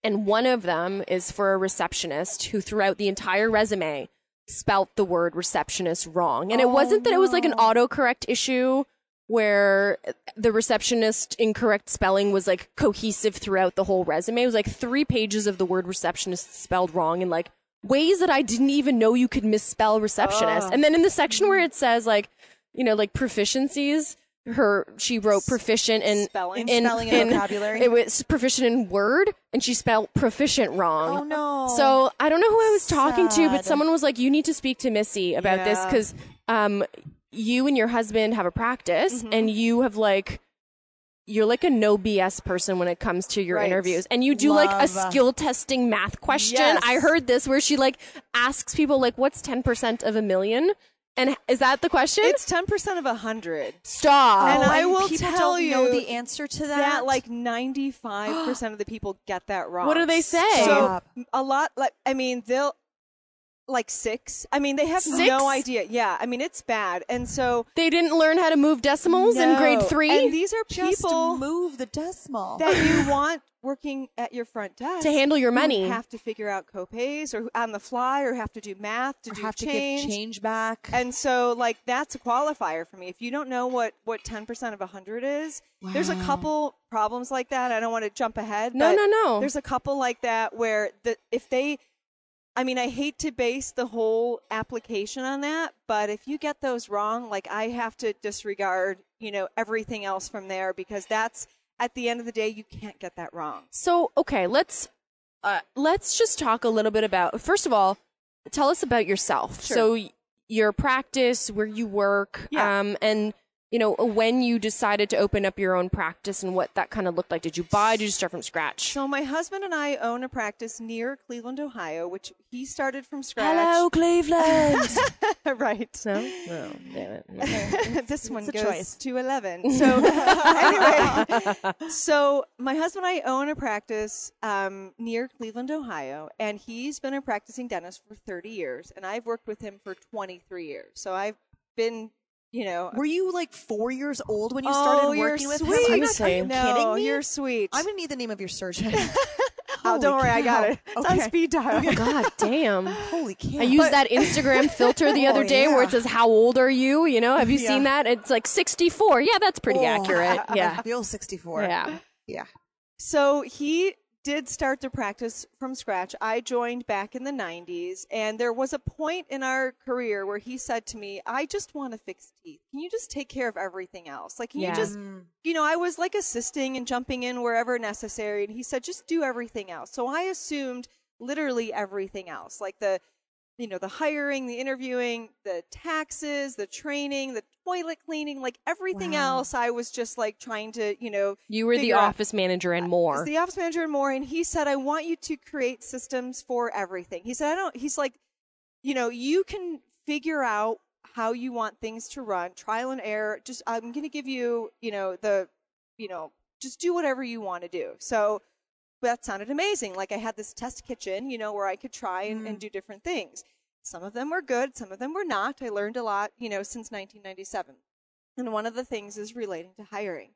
And one of them is for a receptionist who throughout the entire resume spelt the word receptionist wrong. And it oh, wasn't that it was like an autocorrect issue where the receptionist incorrect spelling was like cohesive throughout the whole resume. It was like three pages of the word receptionist spelled wrong and like ways that I didn't even know you could misspell receptionist. And then in the section where it says like, you know, like proficiencies, her she wrote proficient in Spelling. In spelling in, and vocabulary? It was proficient in word, and she spelled proficient wrong. Oh, no. So I don't know who I was talking to, but someone was like, "You need to speak to Missy about this because um, you and your husband have a practice, Mm-hmm. and you have like." You're like a no BS person when it comes to your Right. interviews. And you do like a skill testing math question. Yes. I heard this where she like asks people like what's 10% of a million? And is that the question? It's ten percent of a hundred. Stop. and I will people tell don't you know the answer to that. that like 95% of the people get that wrong. what do they say? So a lot like I mean they'll like 6. I mean they have Six? no idea. Yeah, I mean it's bad. And so they didn't learn how to move decimals in grade three? And these are just people move the decimal. that you want working at your front desk To handle your money. have to figure out copays or on the fly or have to do math to Or do have change. to give change back. And so, like, that's a qualifier for me. If you don't know what what ten percent of a hundred is, there's a couple problems like that. I don't want to jump ahead. No, but no, no. There's a couple like that where the if they, I mean, I hate to base the whole application on that, but if you get those wrong, like, I have to disregard, you know, everything else from there because that's at the end of the day, you can't get that wrong. So okay, let's uh, let's just talk a little bit about. First of all, tell us about yourself. Sure. So your practice, where you work, Yeah. um, and you know when you decided to open up your own practice and what that kind of looked like. Did you buy? Did you start from scratch? So my husband and I own a practice near Cleveland, Ohio, which he started from scratch. Hello, Cleveland. right. no, no, damn it. this one goes choice. to 11. So, anyway, so my husband and I own a practice um, near Cleveland, Ohio, and he's been a practicing dentist for 30 years, and I've worked with him for 23 years. So I've been, you know. Were you like four years old when you oh, started you're working with sweet. him? I'm not- Are you no, kidding me? you're sweet. I'm gonna need the name of your surgeon. oh, don't worry, I got it. It's on speed dial. Oh, oh, God damn. Holy cow! I used that Instagram filter the other Oh, day where it says "How old are you?" You know, have you seen that? It's like sixty-four. Yeah, that's pretty Oh, accurate. I Yeah, feel 64. yeah. Yeah. So he did start to practice from scratch. I joined back in the 90s, and there was a point in our career where he said to me, I just want to fix teeth. Can you just take care of everything else? Like, can Yeah. you just, mm. you know, I was like assisting and jumping in wherever necessary, and he said, just do everything else. So I assumed literally everything else, like the, you know, the hiring, the interviewing, the taxes, the training, the toilet cleaning, like everything Wow. else. I was just like trying to, you know, You were the out- office manager and more. The office manager and more, and he said, "I want you to create systems for everything." He said, "I don't." He's like, you know, you can figure out how you want things to run, trial and error. Just, I'm going to give you, you know, the, you know, just do whatever you want to do. So that sounded amazing. Like I had this test kitchen, you know, where I could try and, and mm. do different things. Some of them were good, some of them were not. I learned a lot, you know, since 1997. And one of the things is relating to hiring.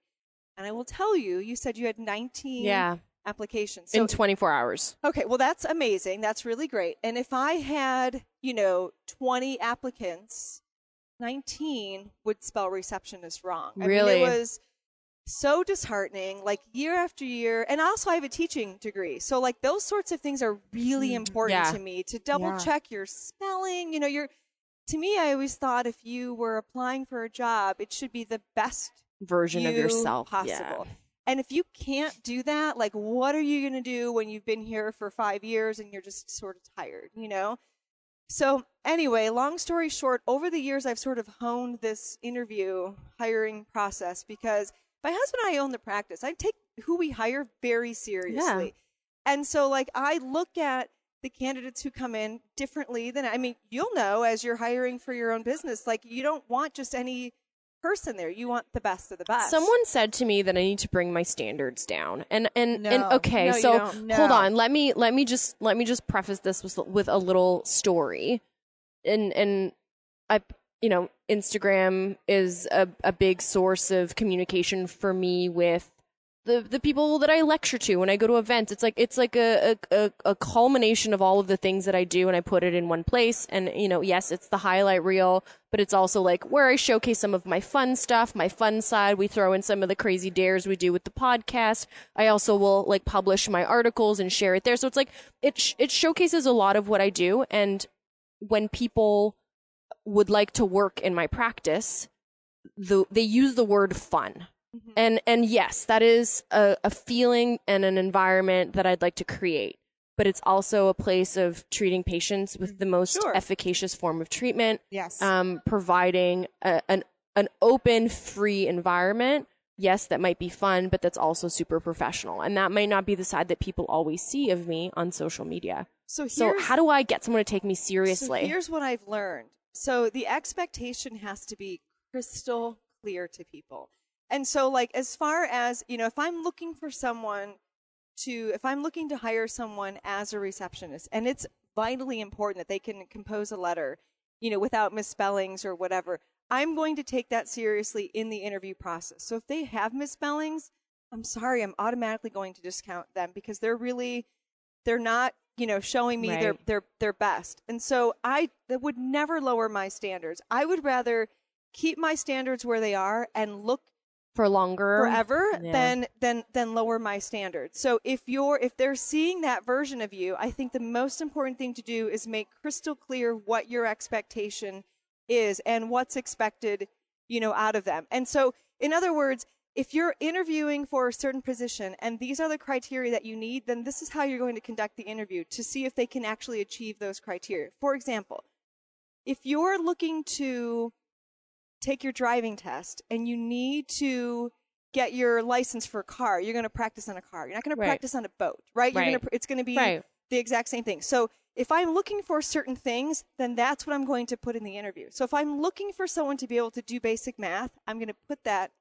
And I will tell you, you said you had 19 yeah, applications. So, in 24 hours. okay, well, that's amazing. That's really great. And if I had, you know, 20 applicants, 19 would spell receptionist wrong. I Really? mean, it was so disheartening, like year after year. And also, I have a teaching degree. So, like, those sorts of things are really mm, important Yeah. to me to double Yeah. check your spelling. You know, you're, to me, I always thought if you were applying for a job, it should be the best Version of yourself. possible. And if you can't do that, like what are you going to do when you've been here for 5 years and you're just sort of tired, you know? So, anyway, long story short, over the years I've sort of honed this interview hiring process because my husband and I own the practice. I take who we hire very seriously. And so like I look at the candidates who come in differently than I mean, you'll know as you're hiring for your own business, like you don't want just any person there. You want the best of the best. Someone said to me that I need to bring my standards down. And and and okay, No, so don't. hold on. Let me let me just let me just preface this with with a little story. And and I you know, Instagram is a a big source of communication for me with the the people that I lecture to when I go to events. It's like it's like a, a a culmination of all of the things that I do, and I put it in one place. And you know, yes, it's the highlight reel, but it's also like where I showcase some of my fun stuff, my fun side. We throw in some of the crazy dares we do with the podcast. I also will like publish my articles and share it there. So it's like it sh- it showcases a lot of what I do, and when people would like to work in my practice, the they use the word fun. And and yes, that is a, a feeling and an environment that I'd like to create. But it's also a place of treating patients with the most Sure. efficacious form of treatment, Yes. um, providing a, an an open, free environment. Yes, that might be fun, but that's also super professional, and that might not be the side that people always see of me on social media. So So how do I get someone to take me So seriously? here's what I've learned. So the expectation has to be crystal clear to people. And so like as far as, you know, if I'm looking for someone to if I'm looking to hire someone as a receptionist and it's vitally important that they can compose a letter, you know, without misspellings or whatever, I'm going to take that seriously in the interview process. So if they have misspellings, I'm sorry, I'm automatically going to discount them because they're really they're not, you know, showing me their Right. their their best. And so I that would never lower my standards. I would rather keep my standards where they are and look for longer, forever Yeah. than than than lower my standards. So if you're if they're seeing that version of you, I think the most important thing to do is make crystal clear what your expectation is and what's expected, you know, out of them. And so in other words, if you're interviewing for a certain position and these are the criteria that you need, then this is how you're going to conduct the interview to see if they can actually achieve those criteria. For example, if you're looking to take your driving test and you need to get your license for a car, you're going to practice on a car. You're not going to Right. practice on a boat, right? You're going Right. to it's going to be Right. the exact same thing. So, if I'm looking for certain things, then that's what I'm going to put in the interview. So, if I'm looking for someone to be able to do basic math, I'm going to put that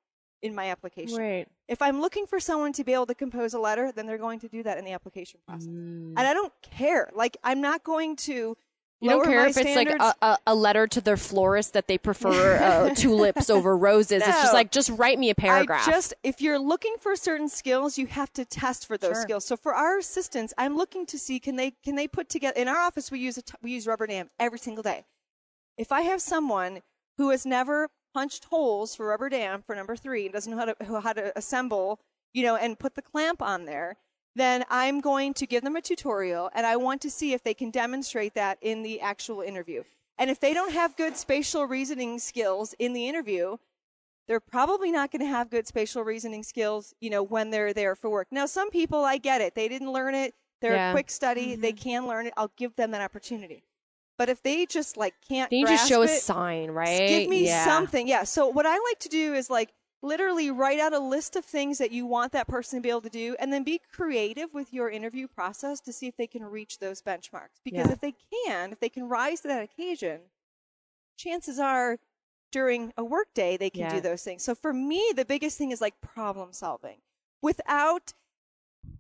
in my application. Right. If I'm looking for someone to be able to compose a letter, then they're going to do that in the application process. Mm. And I don't care. Like I'm not going to You don't care if it's like a, a, letter to their florist that they prefer uh, tulips over roses. It's just like, just write me a paragraph. I just if you're looking for certain skills, you have to test for those Sure. skills. So for our assistants, I'm looking to see can they can they put together in our office we use a t- we use rubber dam every single day. If I have someone who has never punched holes for rubber dam for number 3 and doesn't know how to how to assemble, you know, and put the clamp on there, then I'm going to give them a tutorial and I want to see if they can demonstrate that in the actual interview. And if they don't have good spatial reasoning skills in the interview, they're probably not going to have good spatial reasoning skills, you know, when they're there for work. Now, some people, I get it. They didn't learn it. They're Yeah. a quick study. They mm-hmm. can learn it. I'll give them that opportunity. But if they just like can't, they to grasp show a sign, right? Give me yeah. something. Yeah. So what I like to do is like literally write out a list of things that you want that person to be able to do and then be creative with your interview process to see if they can reach those benchmarks. Because Yeah. if they can, if they can rise to that occasion, chances are during a workday they can Yeah. do those things. So for me, the biggest thing is like problem solving without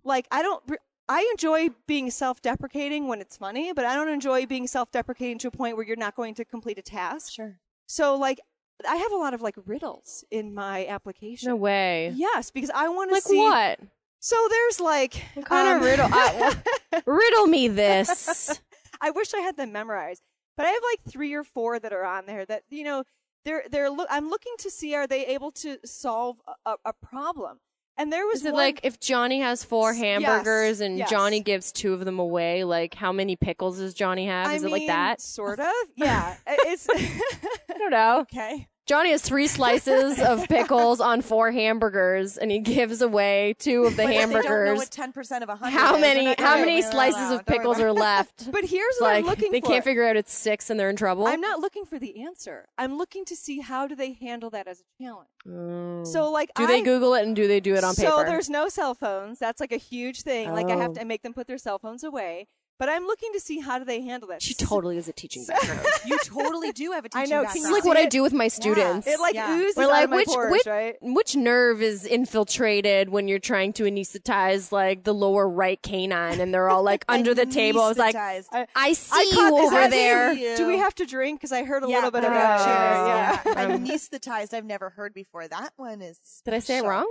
like I don't I enjoy being self-deprecating when it's funny, but I don't enjoy being self-deprecating to a point where you're not going to complete a task. Sure. So like I have a lot of like riddles in my application. No way. Yes, because I want to Like see what? So there's like What kind of um, riddle? I- Riddle me this. I wish I had them memorized, but I have like three or four that are on there that you know they're they're look. I'm looking to see are they able to solve a, a problem. And there was Is it one, like if Johnny has four Yes, hamburgers and yes. Johnny gives two of them away, like how many pickles does Johnny have? I Is it like that? Sort of. Yeah. It's I don't know. Okay. Johnny has three slices of pickles on four hamburgers, and he gives away two of the But They don't know hamburgers. what ten percent of a hundred. How many? How many slices allowed. of pickles are left? but here's what like I'm looking for. they for. can't figure out it's six, and they're in trouble. I'm not looking for the answer. I'm looking to see how do they handle that as a challenge. Oh. So like do I, they Google it and do they do it on so paper? So there's no cell phones. That's like a huge thing. Like I have Oh. to make them put their cell phones away. But I'm looking to see how do they handle that. She totally is a teaching background. You totally do have a I teaching know. background. It's like what I do with my students. It like Yeah. oozes We're out like, of my which pores, which, right? which nerve is infiltrated when you're trying to anesthetize like the lower right canine, and they're all like under the table. I was like, I- I see I caught you this over there. you. Do we have to drink? Because I heard a yeah, little bit oh, about cheers, cheers. Yeah. Yeah. Um, Anesthetized. I've never heard before. That one is. Did I say it wrong?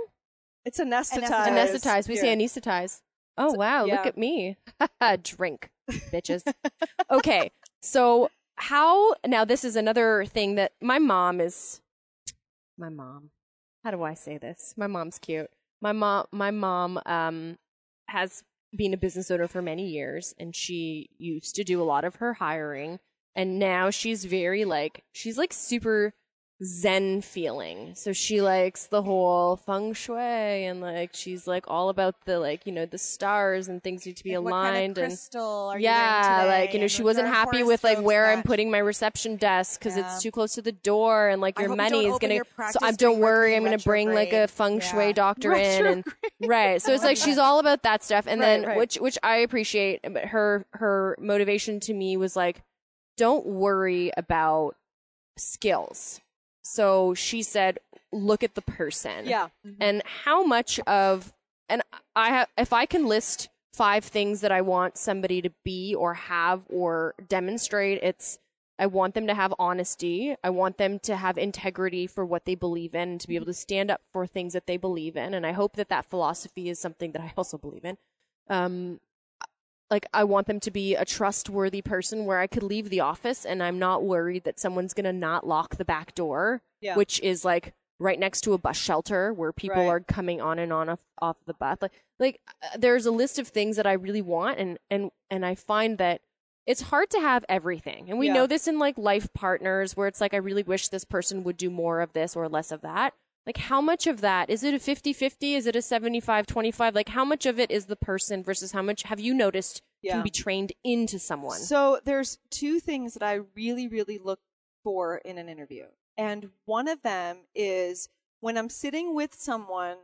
It's anesthetized. Anesthetize. We Yeah. say anesthetize. Oh wow, look at me. Drink, bitches. okay. So how now this is another thing that my mom is my mom. How do I say this? My mom's cute. My mom my mom um has been a business owner for many years and she used to do a lot of her hiring and now she's very like she's like super zen feeling so she likes the whole feng shui and like she's like all about the like you know the stars and things need to be Like, what kind of aligned and crystal you yeah like you know And she wasn't happy with like where i'm putting my reception desk because Yeah. it's too close to the door and like your money is gonna so i'm don't worry i'm gonna bring like a feng shui Yeah. doctor in and right so it's like she's all about that stuff and Right, then right. which which i appreciate but her her motivation to me was like don't worry about skills so she said look at the person. Yeah. and how much of and i have if i can list five things that i want somebody to be or have or demonstrate it's i want them to have honesty. I want them to have integrity for what they believe in to be able to stand up for things that they believe in. And i hope that that philosophy is something that i also believe in. Um like I want them to be a trustworthy person where I could leave the office and I'm not worried that someone's going to not lock the back door, Yeah. which is like right next to a bus shelter where people Right. are coming on and on off, off the bus. Like like uh, there's a list of things that I really want and and and I find that it's hard to have everything. And we Yeah. know this in like life partners where it's like I really wish this person would do more of this or less of that. Like how much of that is it a 50-50? Is it a 75-25? Like how much of it is the person versus how much have you noticed Yeah. can be trained into someone? So there's two things that I really, really look for in an interview. And one of them is when I'm sitting with someone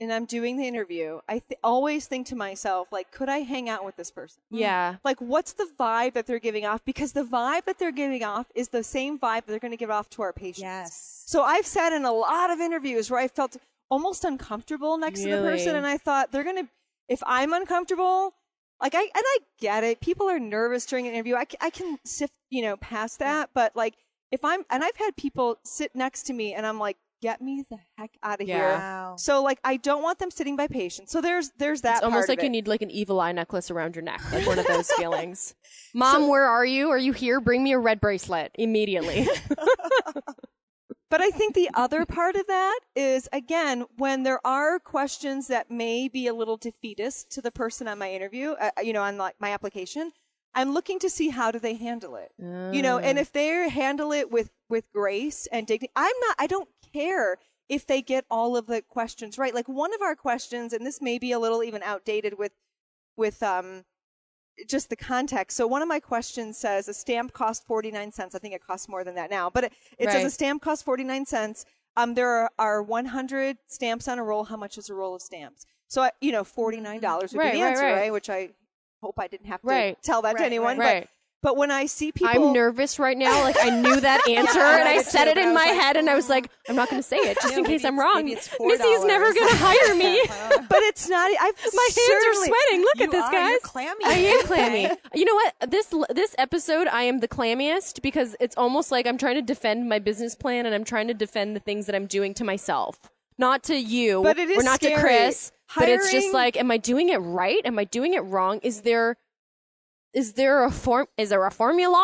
and I'm doing the interview, I th- always think to myself, like, could I hang out with this person? Hmm? yeah. Like, what's the vibe that they're giving off? Because the vibe that they're giving off is the same vibe that they're going to give off to our patients. Yes. So I've sat in a lot of interviews where I felt almost uncomfortable next to the person, and I thought they're gonna. If I'm uncomfortable, like I and I get it. People are nervous during an interview. I, I can sift, you know, past that. But like, if I'm and I've had people sit next to me, and I'm like, get me the heck out of Yeah. here. Wow. So like, I don't want them sitting by patients. So there's there's that. It's almost like you need like an evil eye necklace around your neck, like one of those feelings. Mom, where are you? Are you here? Bring me a red bracelet immediately. But I think the other part of that is again when there are questions that may be a little defeatist to the person on my interview, uh, you know, on like my application, I'm looking to see how do they handle it. You know, and if they handle it with with grace and dignity, I'm not. I don't care if they get all of the questions right. Like one of our questions, and this may be a little even outdated with with um just the context. So one of my questions says a stamp costs 49 cents. I think it costs more than that now, but it, it says a stamp costs 49 cents. Um, there are, are 100 stamps on a roll. How much is a roll of stamps? So, I, you know, $49 would Right, be the right, answer, right. right. Which I hope I didn't have to Right. tell that to anyone. right. But, but when I see people. I'm nervous right now. Like I knew that answer I and I did said too, it in my like, head and I was oh. like, I'm not going to say it just Yeah, in case I'm wrong. Missy's never going to hire me. but it's not. I've my hands are sweating. Look at this, are, guys. clammy. I am clammy. you know what? This this episode, I am the clammiest because it's almost like I'm trying to defend my business plan and I'm trying to defend the things that I'm doing to myself, not to you, But it is or not to scary. Chris. But it's just like, am I doing it right? Am I doing it wrong? Is there is there a form? Is there a formula?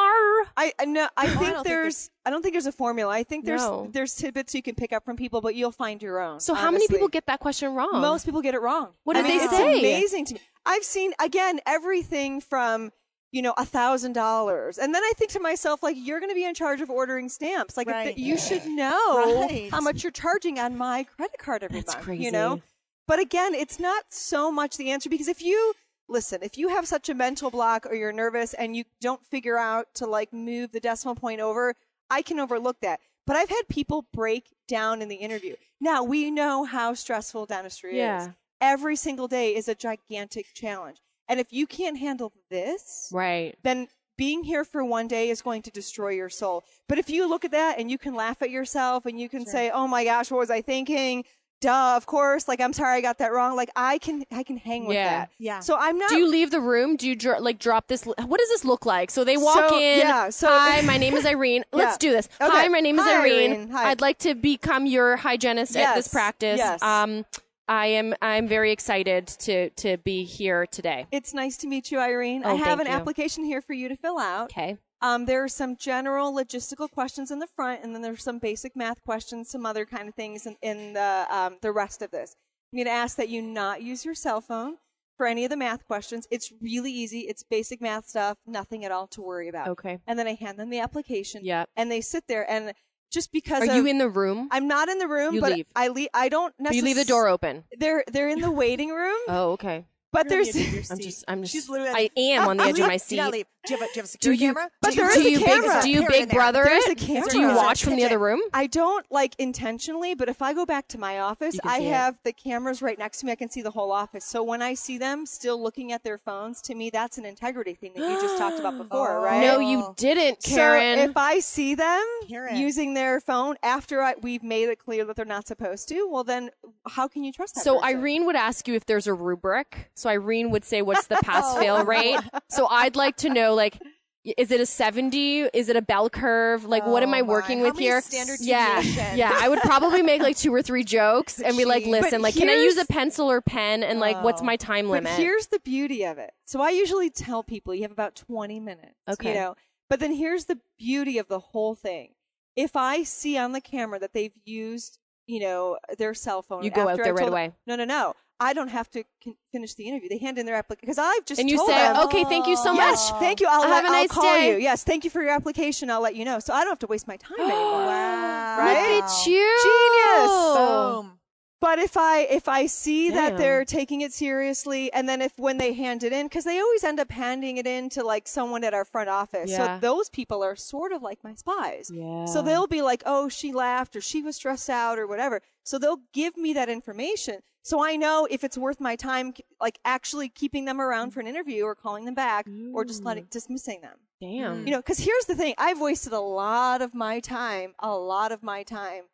I I no, I think think there's. I don't think there's a formula. I think there's No. there's tidbits you can pick up from people, but you'll find your own. So how many people get that question wrong? Most people get it wrong. What I did mean, they it's say? amazing to me. I've seen again everything from you know a thousand dollars, and then I think to myself like you're going to be in charge of ordering stamps. Like Right. you should know Right. how much you're charging on my credit card every That's month. crazy. You know, but again, it's not so much the answer because if you listen, if you have such a mental block or you're nervous and you don't figure out to like move the decimal point over, I can overlook that. But I've had people break down in the interview. Now we know how stressful dentistry Yeah. is. Every single day is a gigantic challenge. And if you can't handle this, right. then being here for one day is going to destroy your soul. But if you look at that and you can laugh at yourself and you can say, "Oh my gosh, what was I thinking?" Duh, of course. Like I'm sorry I got that wrong. Like I can I can hang with Yeah. that. Yeah. So I'm not Do you leave the room? Do you dro- like drop this? What does this look like? So they walk So, in. yeah, so- Hi, my name is Irene. Let's do this. Okay. Hi, my name is Hi, Irene. Irene. Hi. I'd like to become your hygienist at this Yes, practice. yes. Um, I am I'm very excited to to be here today. It's nice to meet you, Irene. I Oh, have thank an you. application here for you to fill out. Okay. Um, there are some general logistical questions in the front, and then there's some basic math questions, some other kind of things in, in the um, the rest of this. I'm going to ask that you not use your cell phone for any of the math questions. It's really easy. It's basic math stuff, nothing at all to worry about. Okay. And then I hand them the application. Yeah. And they sit there, and just because Are of, you in the room? I'm not in the room, You but leave. I leave. I don't Or necessarily. you leave the door open. They're they're in the waiting room, Oh, okay. but there's. I'm just I'm just She's literally I am on the edge of my Do seat. Do you have a, do you have a Do security you camera? But do there you, is do a camera. big do you big brother it? a camera. Do you watch from the other room? I don't like intentionally, but if I go back to my office, I see it. have the cameras right next to me. I can see the whole office. So when I see them still looking at their phones, to me, that's an integrity thing that you just talked about before, Oh. right? No, you didn't, Karen. So if I see them Karen. using their phone after I, we've made it clear that they're not supposed to, well, then how can you trust that? so person? Irene would ask you if there's a rubric. So Irene would say, "What's the Oh. pass fail rate?" So I'd like to know, like, is it a seventy? Is it a bell curve? Like, what am Oh I my. working How with here? standard yeah, deviation? yeah. I would probably make like two or three jokes and be like, "Listen, But like, can I use a pencil or pen? And like, what's Oh. my time But limit?" here's the beauty of it. So I usually tell people you have about 20 minutes. Okay. You know, but then here's the beauty of the whole thing. If I see on the camera that they've used, you know, their cell phone, You go out there I've right them- away. No, no, no. I don't have to con- finish the interview. They hand in their application because I've just and you told say, them, "Okay, thank you so Yes, much." thank you. I'll, Have let, a I'll nice call day. you. Yes, thank you for your application. I'll let you know. So I don't have to waste my time anymore. Wow. Right? Look at you, Genius. Boom. But if I if I see that they're taking it seriously, and then if when they hand it in, because they always end up handing it in to like someone at our front office, Yeah. so those people are sort of like my spies. Yeah. So they'll be like, "Oh, she laughed, or she was stressed out, or whatever." So they'll give me that information, so I know if it's worth my time, like actually keeping them around for an interview, or calling them back, or just letting dismissing them. Damn. You know, because here's the thing: I've wasted a lot of my time, a lot of my time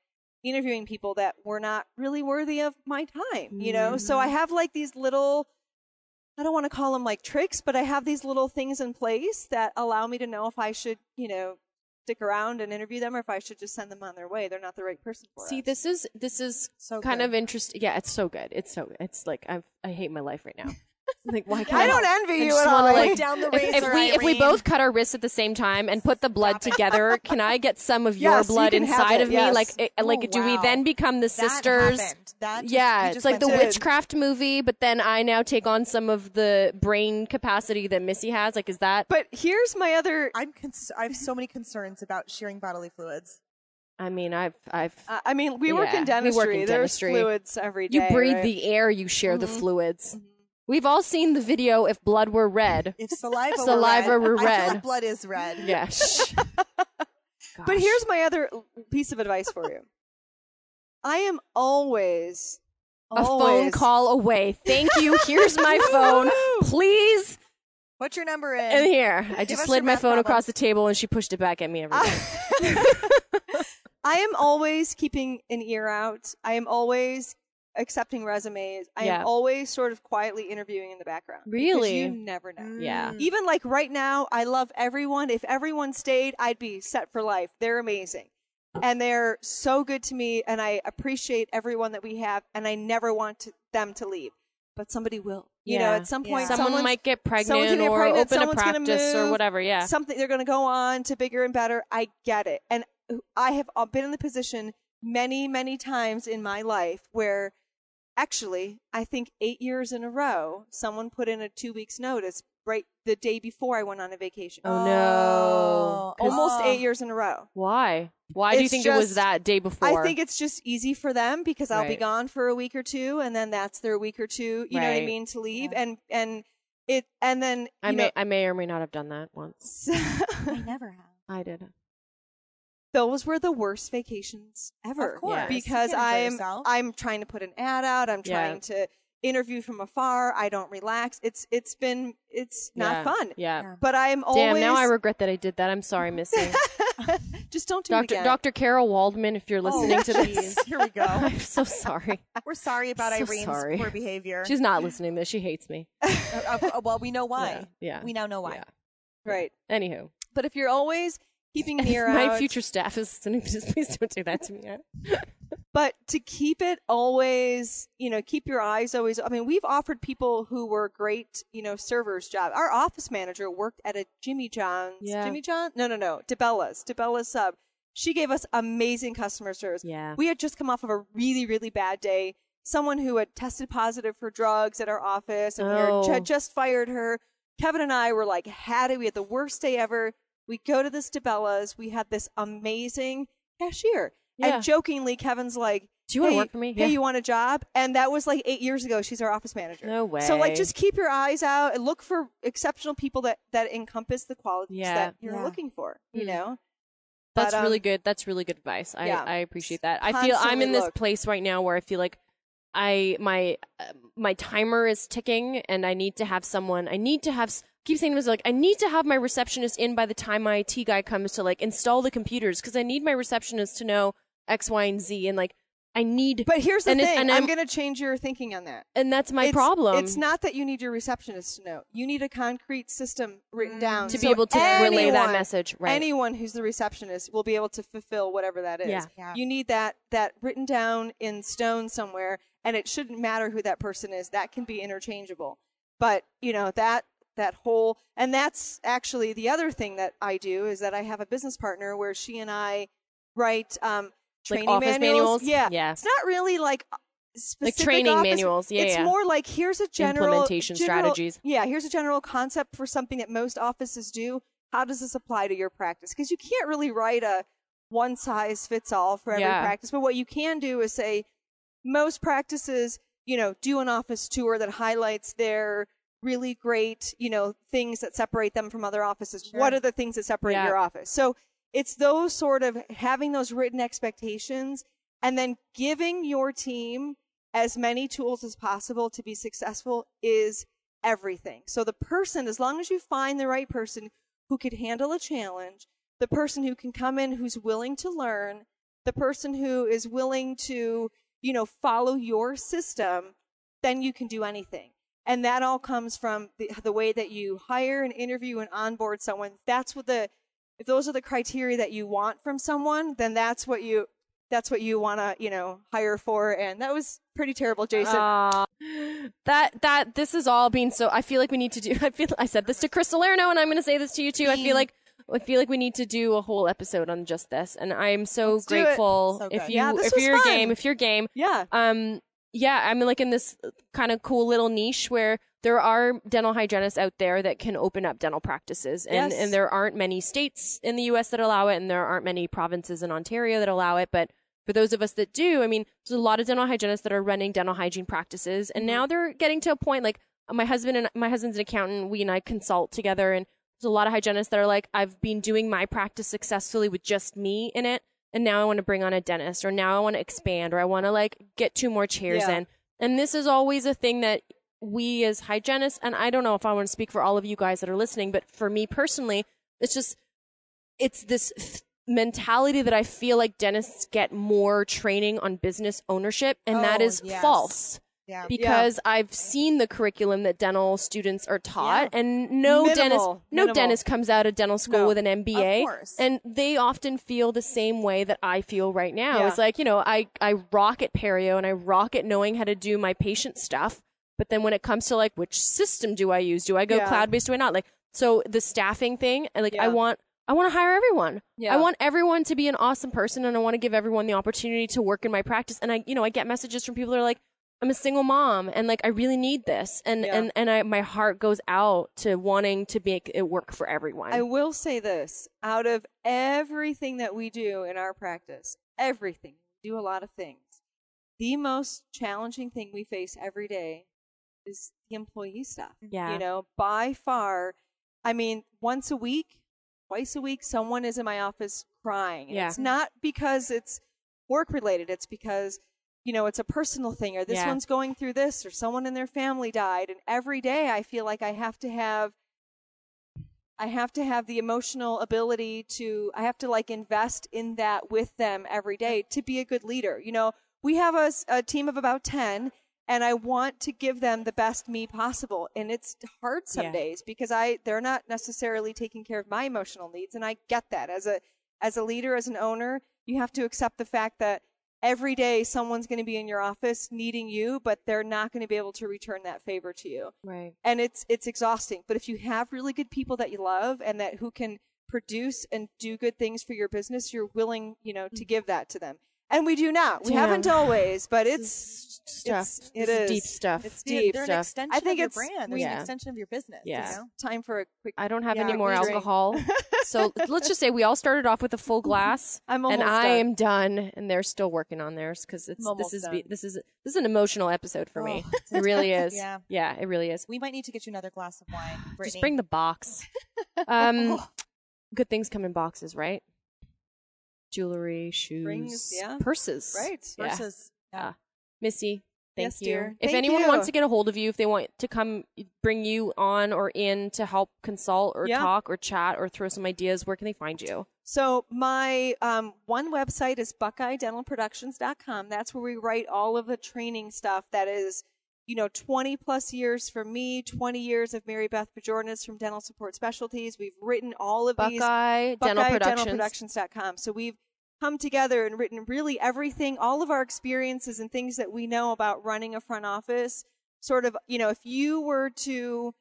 interviewing people that were not really worthy of my time. You know, so I mm-hmm. have like these little. I don't want to call them like tricks, but I have these little things in place that allow me to know if I should, you know, stick around and interview them or if I should just send them on their way. They're not the right person for See, us. this is this is So kind good. of interesting. Yeah, it's so good. It's so it's like I I hate my life right now. like why can't I don't envy I you at all. Like, down the if, if we if we both cut our wrists at the same time and put the blood together, can I get some of your Yes, you blood have inside of me? Like it, like Oh, do we then become the sisters? That just- yeah, you it's like the to- witchcraft movie, but then I now take on some of the brain capacity that Missy has. Like, is that? but here's my other. I'm cons- I have so many concerns about sharing bodily fluids. I mean, I've I've uh, I mean, we work Yeah, in we dentistry. work in There's fluids every day. you breathe right? the air, you share the Mhm. fluids. We've all seen the video if blood were red. If saliva, Saliva were were red, I feel like blood is red. Shh. But here's my other piece of advice for you. I am always a phone call away. Thank you. Here's my phone. Please. What's your number in? And here, I Give just slid my phone across the table and she pushed it back at me every. Uh, I am always keeping an ear out. I am always accepting resumes. I Yeah. am always sort of quietly interviewing in the background. because Really? You never know. Yeah. Even like right now, I love everyone. If everyone stayed, I'd be set for life. They're amazing. And they're so good to me, and I appreciate everyone that we have, and I never want to, them to leave. But somebody will. You know, at some Yeah. point, Someone might get pregnant get or pregnant, open a someone's gonna practice or whatever. Yeah. something they're going to go on to bigger and better. I get it, and I have uh, been in the position many, many times in my life where, actually, I think eight years in a row, someone put in a two weeks notice right the day before I went on a vacation. oh no. Oh. Almost Oh. eight years in a row. Why? Why do you It's think it was just- that day before? I think it's just easy for them because I'll be Right. gone for a week or two, and then that's their week or two. You know what I Right. mean to leave, Yeah. and and it, and then you I know, may I may or may not have done that once. I never have. I did. Those were the worst vacations ever. Of course. Because You can't enjoy I'm yourself. I'm trying to put an ad out. I'm Yeah. trying to interview from afar. I don't relax. It's it's been it's not Yeah. fun. Yeah. Yeah. But I'm always Damn, now I regret that I did that. I'm sorry, Missy. just don't do it Dr. again. Dr. Carol Waldman, if you're listening to this. Here we go. I'm so sorry. We're sorry about So Irene's sorry. poor behavior. She's not listening to this. She hates me. Uh, uh, well, we know why. Yeah. We now know why. Yeah. right. Anywho. But if you're always keeping an ear My out, future staff is listening this. Please don't do that to me. but to keep it always, you know, keep your eyes always. I mean, we've offered people who were great, you know, servers job. Our office manager worked at a Jimmy John's. Yeah. Jimmy John? No, no, no. DiBella's. DiBella's sub. She gave us amazing customer service. Yeah. We had just come off of a really, really bad day. Someone who had tested positive for drugs at our office, and we Oh. were, had just fired her. Kevin and I were like, had it. We had the worst day ever. We go to this DiBella's. We had this amazing cashier. Yeah. And jokingly, Kevin's like, Do you wanna hey, work for me? Hey, Yeah. you want a job? And that was like eight years ago. She's our office manager. No way. So like, just keep your eyes out and look for exceptional people that that encompass the qualities Yeah. that you're Yeah. looking for. You Mm. know. That's But, um, really good. That's really good advice. I, yeah. I appreciate that. I feel I'm in this look. place right now where I feel like I my uh, my timer is ticking and I need to have someone. I need to have. S- Keep saying this like I need to have my receptionist in by the time my IT guy comes to like install the computers because I need my receptionist to know X, Y, and Z and like I need. But here's the And thing. and I'm, I'm- going to change your thinking on that. and that's my It's- problem. It's not that you need your receptionist to know. You need a concrete system written mm. down to so be able to relay that message, right? Anyone who's the receptionist will be able to fulfill whatever that is. Yeah. Yeah. You need that that written down in stone somewhere, and it shouldn't matter who that person is. That can be interchangeable. But you know that that whole and that's actually the other thing that I do is that I have a business partner where she and I write um, training office manuals? Yeah, Yeah. It's not really like uh, specific training office- manuals. Yeah, it's yeah. more like here's a general Implementation general- strategies. Yeah, here's a general concept for something that most offices do. How does this apply to your practice? Because you can't really write a one size fits all for every Yeah. practice. But what you can do is say most practices, you know, do an office tour that highlights their really great, you know, things that separate them from other offices. What are the things that separate Yeah. your office? So it's those sort of having those written expectations and then giving your team as many tools as possible to be successful is everything. So the person, as long as you find the right person who could handle a challenge, the person who can come in who's willing to learn, the person who is willing to, you know, follow your system, then you can do anything. And that all comes from the, the way that you hire and interview and onboard someone. That's what the, if those are the criteria that you want from someone, then that's what you, that's what you want to, you know, hire for. And that was pretty terrible, Jason. Aw. that that this is all being so. I feel like we need to do. I feel I said this to Chris Salerno, and I'm going to say this to you too. I feel like I feel like we need to do a whole episode on just this, and I'm so Let's grateful So if you Yeah, if you're fun. game if you're game. yeah. Um, yeah, I'm like in this uh, kind of cool little niche where there are dental hygienists out there that can open up dental practices, and Yes. and there aren't many states in the U.S. that allow it, and there aren't many provinces in Ontario that allow it, but for those of us that do, I mean, there's a lot of dental hygienists that are running dental hygiene practices, and mm-hmm. now they're getting to a point like uh, my husband and my husband's an accountant. We and I consult together, and there's a lot of hygienists that are like, I've been doing my practice successfully with just me in it, and now I want to bring on a dentist, or now I want to expand, or I want to like get two more chairs Yeah. in. And this is always a thing that we as hygienists, and I don't know if I want to speak for all of you guys that are listening, but for me personally, it's just it's this th- mentality that I feel like dentists get more training on business ownership, and that Oh, is yes. false Yeah. because I've seen the curriculum that dental students are taught, and no Minimal, dentist, no minimal. dentist comes out of dental school No. with an MBA, Of course. and they often feel the same way that I feel right now. Yeah. It's like you know, I I rock at perio and I rock at knowing how to do my patient stuff, but then when it comes to like which system do I use? Do I go Yeah. cloud based? Do I not? Like so the staffing thing, and like I want. I want to hire everyone. Yeah. I want everyone to be an awesome person and I want to give everyone the opportunity to work in my practice. And I, you know, I get messages from people that are like, I'm a single mom and like I really need this. And Yeah. and and I my heart goes out to wanting to make it work for everyone. I will say this out of everything that we do in our practice, everything, we do a lot of things. The most challenging thing we face every day is the employee stuff. Yeah. You know, by far, I mean, once a week, twice a week, someone is in my office crying. Yeah. It's not because it's work related, it's because, you know, it's a personal thing or this Yeah. one's going through this or someone in their family died. And every day I feel like I have to have I have to have the emotional ability to, I have to like invest in that with them every day to be a good leader. You know, we have a team of about 10 and I want to give them the best me possible. And it's hard some Yeah. days because I, they're not necessarily taking care of my emotional needs. And I get that as a, as a leader, as an owner, you have to accept the fact that every day someone's going to be in your office needing you, but they're not going to be able to return that favor to you. Right. And it's it's exhausting. But if you have really good people that you love and that who can produce and do good things for your business, you're willing, you know, to mm. give that to them. And we do now. We Damn. haven't always, but it's is stuff. it's- This it is is. deep stuff. It's They're- deep They're an extension I think of your brand. They're Yeah. an extension of your business. Yeah. You know? time for a quick. I don't have Yeah, any more drink. alcohol. so let's just say we all started off with a full glass. I'm and almost I done. am done, and they're still working on theirs because it's I'm this is done. this is this is an emotional episode for me. Oh, it's It really is. Yeah. yeah, it really is. We might need to get you another glass of wine. Just bring the box. Um, Oh. good things come in boxes, right? Jewelry, shoes, Rings, yeah. purses. Right. Yeah. versus. Yeah. Missy, thank Yes, you. dear. If Thank anyone you. wants to get a hold of you, if they want to come bring you on or in to help consult or Yeah. talk or chat or throw some ideas, where can they find you? So my um, one website is BuckeyeDentalProductions.com. That's where we write all of the training stuff that is, you know, 20 plus years for me, 20 years of Mary Beth Bajornas from Dental Support Specialties. We've written all of these Buckeye Dental Productions. BuckeyeDentalProductions.com. So we've come together and written really everything, all of our experiences and things that we know about running a front office. Sort of, you know, if you were to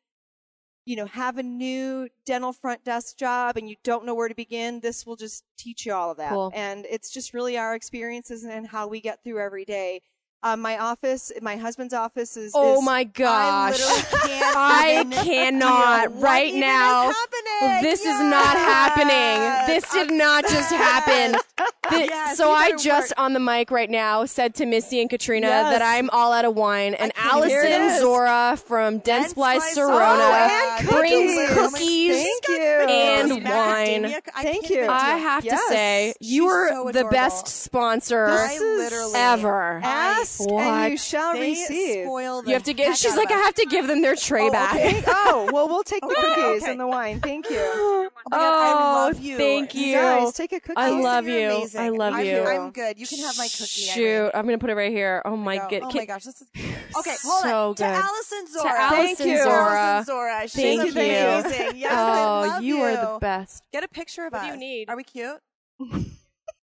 you know, have a new dental front desk job and you don't know where to begin, this will just teach you all of that. Cool. And it's just really our experiences and how we get through every day. Um, my office, my husband's office is. Oh is- my gosh. can't I cannot deal. Right now. Is happening? This is not happening. This did not just happen. Thi- Yes, so I just work. on the mic right now said to Missy and Katrina Yes. that I'm all out of wine, and can't even- Here it Allison is. Zora from Dentsply Splice Sirona oh, and brings cookies. cookies. Oh and wine. I Thank you. I deal. have to say, you are so the best sponsor I literally ever. Ask What? and you shall They receive. You have to give. She's like, I have to give them their tray Oh, back. okay. oh, well, we'll take the cookies okay. and the wine. Thank you. Oh my God, I love oh, you. thank You you. guys, take a cookie. I love you're you. Amazing. I love I'm, you. I'm good. You can have my cookie. Shoot, I'm gonna put it right here. Oh my Go. god. Oh my gosh, this is okay. Hold So on. good. To Allison Zora. Allison Thank you. Zora. Allison Zora. She's Thank you. amazing. Yes, I oh, love you are the best. Get a picture of us. What us. do you need? Are we cute?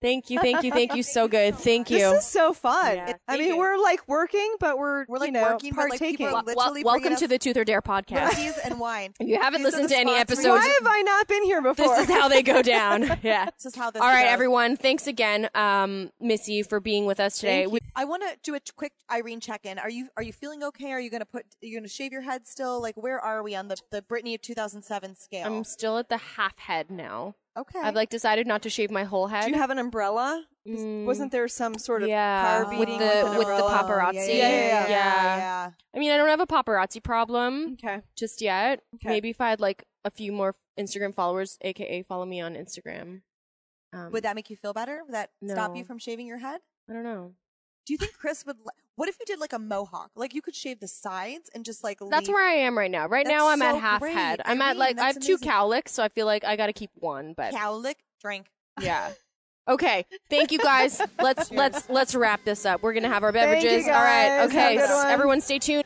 Thank you, thank you, thank you. So good. Thank you. This is so fun. Yeah, I mean, you. we're like working, but we're, We're, like, you know, working, but, like, partaking. people are Wel- literally welcome to the Tooth or Dare podcast. Cookies and wine. If you haven't These listened to any episodes, Why have I not been here before? this is how they go down. Yeah. This is how this All right, goes. everyone. Thanks again, um, Missy, for being with us today. We- I want to do a quick Irene check-in. Are you are you feeling okay? Are you gonna put? Are you gonna shave your head still? Like, where are we on the the Britney of 2007 scale? I'm still at the half head now. Okay. I've like decided not to shave my whole head. Do you have an umbrella? Mm. Wasn't there some sort of Yeah, car with the- with, with the paparazzi. Yeah, yeah, yeah, yeah, Yeah. I mean, I don't have a paparazzi problem Okay. just yet. Okay. Maybe if I had like a few more Instagram followers, aka follow me on Instagram. Um, Would that make you feel better? Would that stop you from shaving your head? I don't know. Do you think Chris would? li- What if you did like a mohawk? Like you could shave the sides and just like. That's leave- where I am right now. Right That's now, I'm so at half great. head. I'm at Irene, like I have that's two amazing. cowlicks, so I feel like I got to keep one. But cowlick drink. yeah. Okay. Thank you guys. Let's let's let's wrap this up. We're gonna have our Thank you, beverages. All right. guys. Okay. Have a good one. Everyone, stay tuned.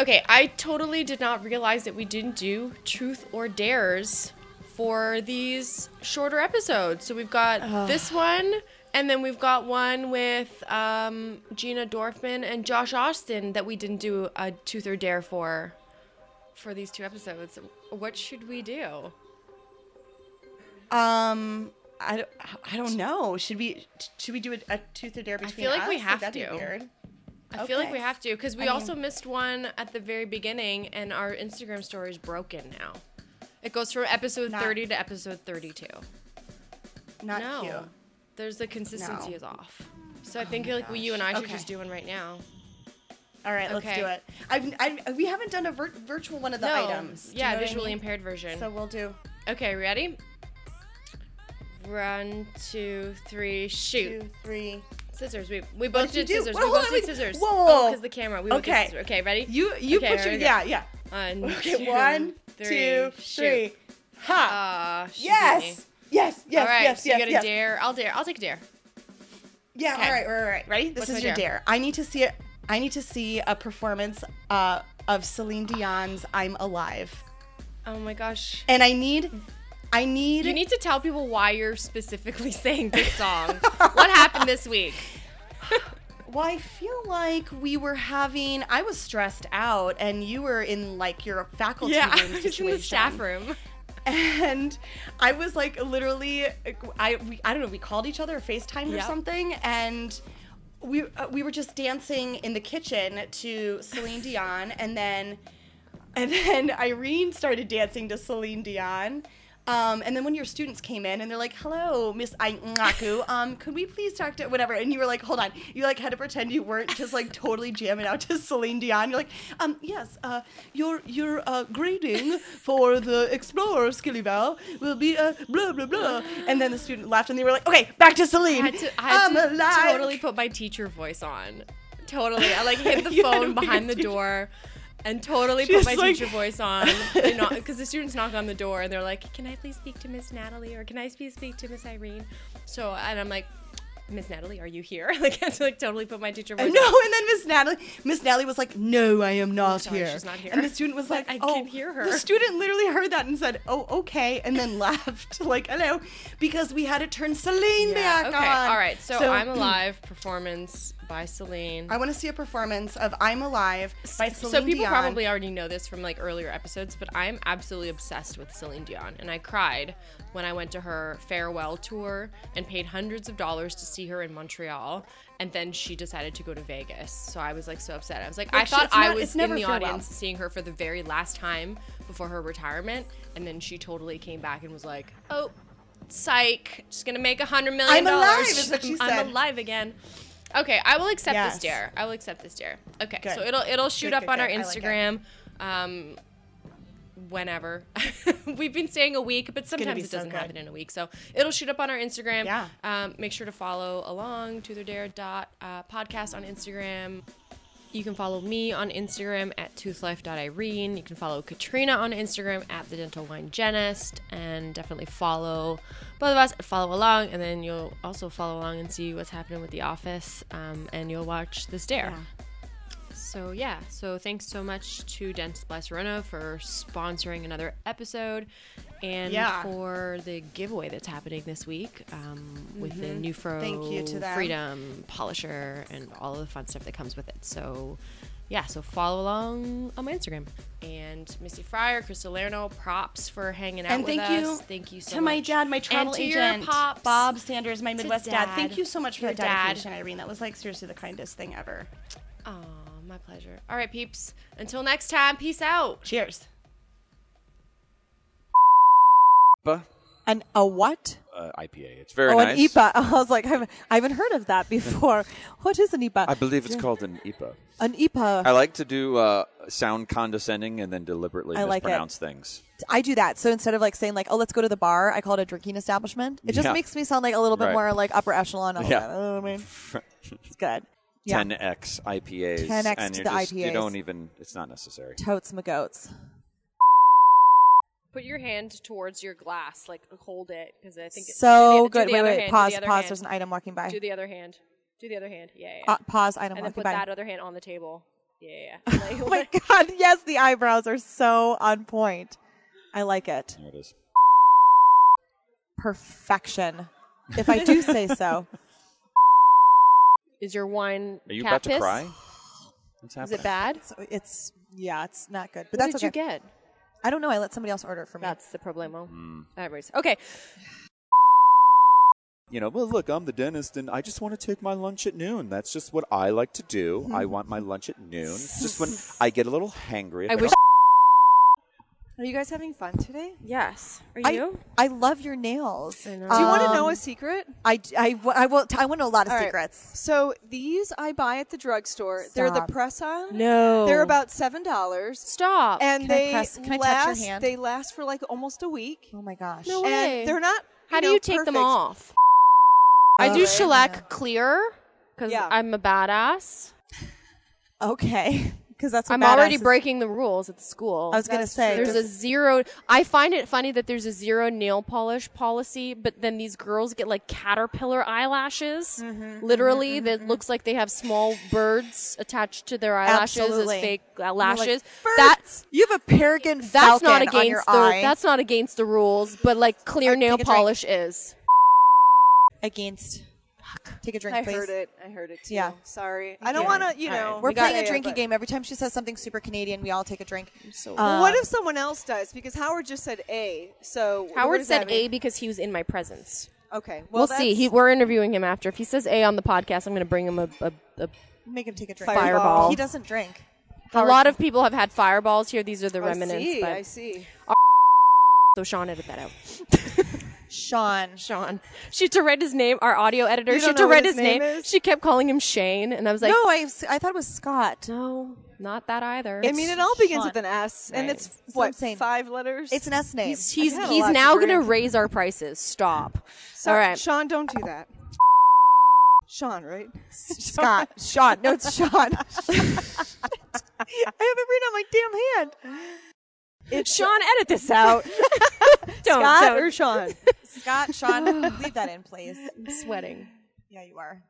Okay, I totally did not realize that we didn't do truth or dares for these shorter episodes. So we've got this one, and then we've got one with um, Gina Dorfman and Josh Austin that we didn't do a tooth or dare for for these two episodes. What should we do? Um, I don't, I don't know. Should we should we do a, a tooth or dare between I feel like we have that'd to. I feel like we have to because we I mean- also missed one at the very beginning, and our Instagram story is broken now. It goes from episode Not- 30 to episode 32. Not no, cute. There's the consistency No. is off. So I oh think like we, you and I should just Okay. do one right now. All right, let's do it. I've, I, we haven't done a vir- virtual one of the no, items. Do you yeah, know what I visually mean? impaired version. So we'll do okay, ready? One, two, three, shoot. two, three. Scissors. We we both did scissors. Whoa, we both on, did scissors. Whoa, Oh, whoa. because the camera. We Okay. Okay, ready? You you Okay, put your yeah yeah. One, Okay, two, one, three, two, shoot. Ha! Ah, me. yes, yes, yes, all right, yes, so yes, you got a yes. dare. I'll dare. I'll take a dare. Yeah. Okay. All right, all right, all right. Ready? This What's is your dare? dare. I need to see it. I need to see a performance uh, of Celine Dion's "I'm Alive," Oh my gosh. and I need, I need. You need to tell people why you're specifically saying this song. what happened this week? Well, I feel like we were having. I was stressed out, and you were in like your faculty Yeah, I room was situation. in the staff room. and I was like literally, I we, I don't know, we called each other, FaceTime or something, and we uh, we were just dancing in the kitchen to Celine Dion, and then and then Irene started dancing to Celine Dion. Um, and then when your students came in and they're like, "Hello, Miss Ngaku, um, could we please talk to whatever?" And you were like, "Hold on," you like had to pretend you weren't just like totally jamming out to Celine Dion. You're like, "Um, yes, uh, your your uh, grading for the Explorer Skillyval will be uh, blah blah blah." And then the student laughed and they were like, "Okay, back to I Celine." had to, I had to totally put my teacher voice on. Totally. I like hit the You had to phone behind the door and totally She's put my like- teacher voice on. Because the students knock on the door and they're like, Can I please speak to Miss Natalie or can I please speak to Miss Irene? So, and I'm like, Miss Natalie, are you here? Like, I had to like totally put my teacher voice on. No, on. and then Miss Natalie, Miss Natalie was like, "No, I am not sorry, here." she's not here. And the student was But like, I "Oh, can hear her." The student literally heard that and said, "Oh, okay," and then laughed like, "Hello," because we had to turn Celine Yeah, back okay. on. All right. So, I'm Alive performance by Celine. I want to see a performance of "I'm Alive" by Celine Dion. so people Dion. probably already know this from like earlier episodes, but I'm absolutely obsessed with Celine Dion, and I cried when I went to her farewell tour and paid hundreds of dollars to see her in Montreal, and then she decided to go to Vegas. So I was like so upset. I was like, I thought it's I not- was in the audience seeing her for the very last time before her retirement, and then she totally came back and was like, oh. Psych! Just gonna make a hundred million I'm alive, is what she I'm said. alive again. Okay, I will accept Yes. this dare. I will accept this dare. Okay, Good. so it'll it'll shoot Good, up good, on our good. I like. Instagram. um, whenever. We've been saying a week, but sometimes it doesn't good. happen in a week. So it'll shoot up on our Instagram. Yeah. Um, make sure to follow along to the dare dot uh, podcast on Instagram. You can follow me on Instagram at toothlife.irene. You can follow Katrina on Instagram at the dental wine genist and definitely follow both of us and follow along. And then you'll also follow along and see what's happening with The Office. Um, and you'll watch this dare. So yeah, so thanks so much to Dentsply Sirona for sponsoring another episode, and Yeah. for the giveaway that's happening this week um, with the Nupro Mm-hmm. Thank you to them. Freedom Polisher and all of the fun stuff that comes with it. So yeah, so follow along on my Instagram. And Missy Fryer, Chris Salerno, props for hanging out And with thank us. you Thank you so much. to my dad, my travel and to your agent, pops, Bob Sanders, my Midwest dad. dad, Thank you so much for your that dad. dedication, Irene. That was like seriously the kindest thing ever. Aw, my pleasure. All right, peeps. Until next time, peace out. Cheers. IPA, An a what? uh, IPA. It's very oh, nice. an IPA. I was like, I haven't, I haven't heard of that before. what is an IPA? I believe it's called an IPA. an IPA. I like to do uh, sound condescending and then deliberately I like mispronounce things. I do that. So instead of like saying like, oh, let's go to the bar, I call it a drinking establishment. It just Yeah. makes me sound like a little bit Right. more like upper echelon. Yeah. know what I mean? It's good. Yeah. 10x IPAs. 10X and to you're the just, You IPAs. don't even. It's not necessary. Totes my goats. Put your hand towards your glass, like hold it, because I think. it- So do good. Wait, wait. hand, Pause. the Pause. hand. There's an item walking by. Do the other hand. Do the other hand. Yeah, yeah. Uh, pause. Item and then put by. that other hand on the table. Yeah, yeah. yeah. Like, Oh my god! Yes, the eyebrows are so on point. I like it. There it is. Perfection, if I do say so. Is your wine? Are you cat about to cry? What's happening? Is it bad? So it's yeah, it's not good, but What that's did okay. you get? I don't know. I let somebody else order it for me. That's the problemo. Mm. Everybody's okay. You know, well, look, I'm the dentist, and I just want to take my lunch at noon. That's just what I like to do. I want my lunch at noon. It's just when I get a little hangry. if I wish. Don't- Are you guys having fun today? Yes. Are I, you? I love your nails. I know. Do Do you you want wanna know know a secret? I, I, I will. I want to know a lot of All right. secrets. So these I buy at the drugstore. They're the Stop. press on. No. They're about seven dollars. Stop. And Can I they press- can I touch your last. hand? They last for like almost a week. Oh my gosh. No way. And they're not. How do know, you take them perfect. off? I do Okay. shellac clear because Yeah. I'm a badass. Okay. Because that's I'm already breaking the rules at the school. I was gonna say There's a zero. I find it funny that there's a zero nail polish policy, but then these girls get like caterpillar eyelashes, Mm-hmm, literally that looks like they have small birds attached to their eyelashes Absolutely. as fake You're like, lashes. That's you have a peregrine that's falcon not on your against the eye that's not against the rules, but like clear Uh, nail take a drink. polish is. against. Take a drink, please. I please. heard it. I heard it too. Yeah. Sorry. I don't Yeah. want to, you All know. right. We're We got- playing a yeah, drinking but- game. Every time she says something super Canadian, we all take a drink. So Uh, Well, what if someone else does? Because Howard just said A. So what Howard does that said A mean? because he was in my presence. Okay. We'll, Well, see. that's- He, we're interviewing him after. If he says A on the podcast, I'm going to bring him a, a, a Make him take a drink. Fireball. He doesn't drink. A lot of people have had fireballs here. These are the I remnants. see. but I see. so Sean edit that out. Sean. Sean. She had to write his name. Our audio editor. You She had to write his name name. She kept calling him Shane, and I was like, no, I, I thought it was Scott. no, not that either. I mean, it all begins Sean. with an S, and Right. it's what I'm what saying. five letters. It's an S name. he's he's, he's now going to raise our prices. Stop. So- all right. Sean, don't do that. Sean, right? Scott. Sean. No, it's Sean. I have it written on my damn hand. It's Sean, edit this out. don't. Scott don't. or Sean? Scott, Sean, leave that in, please. I'm sweating. Yeah, you are.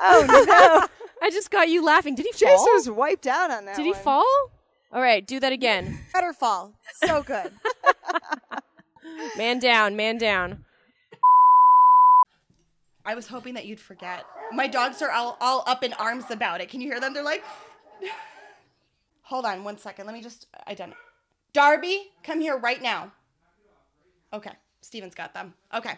Oh no! I just got you laughing. Did he fall? Jason was wiped out on that. Did he one. fall? All right, do that again. Better fall. So good. Man down, man down. I was hoping that you'd forget. My dogs are all, all up in arms about it. Can you hear them? They're like, hold on one second. Let me just identify. Darby, come here right now. Okay. Steven's got them. Okay.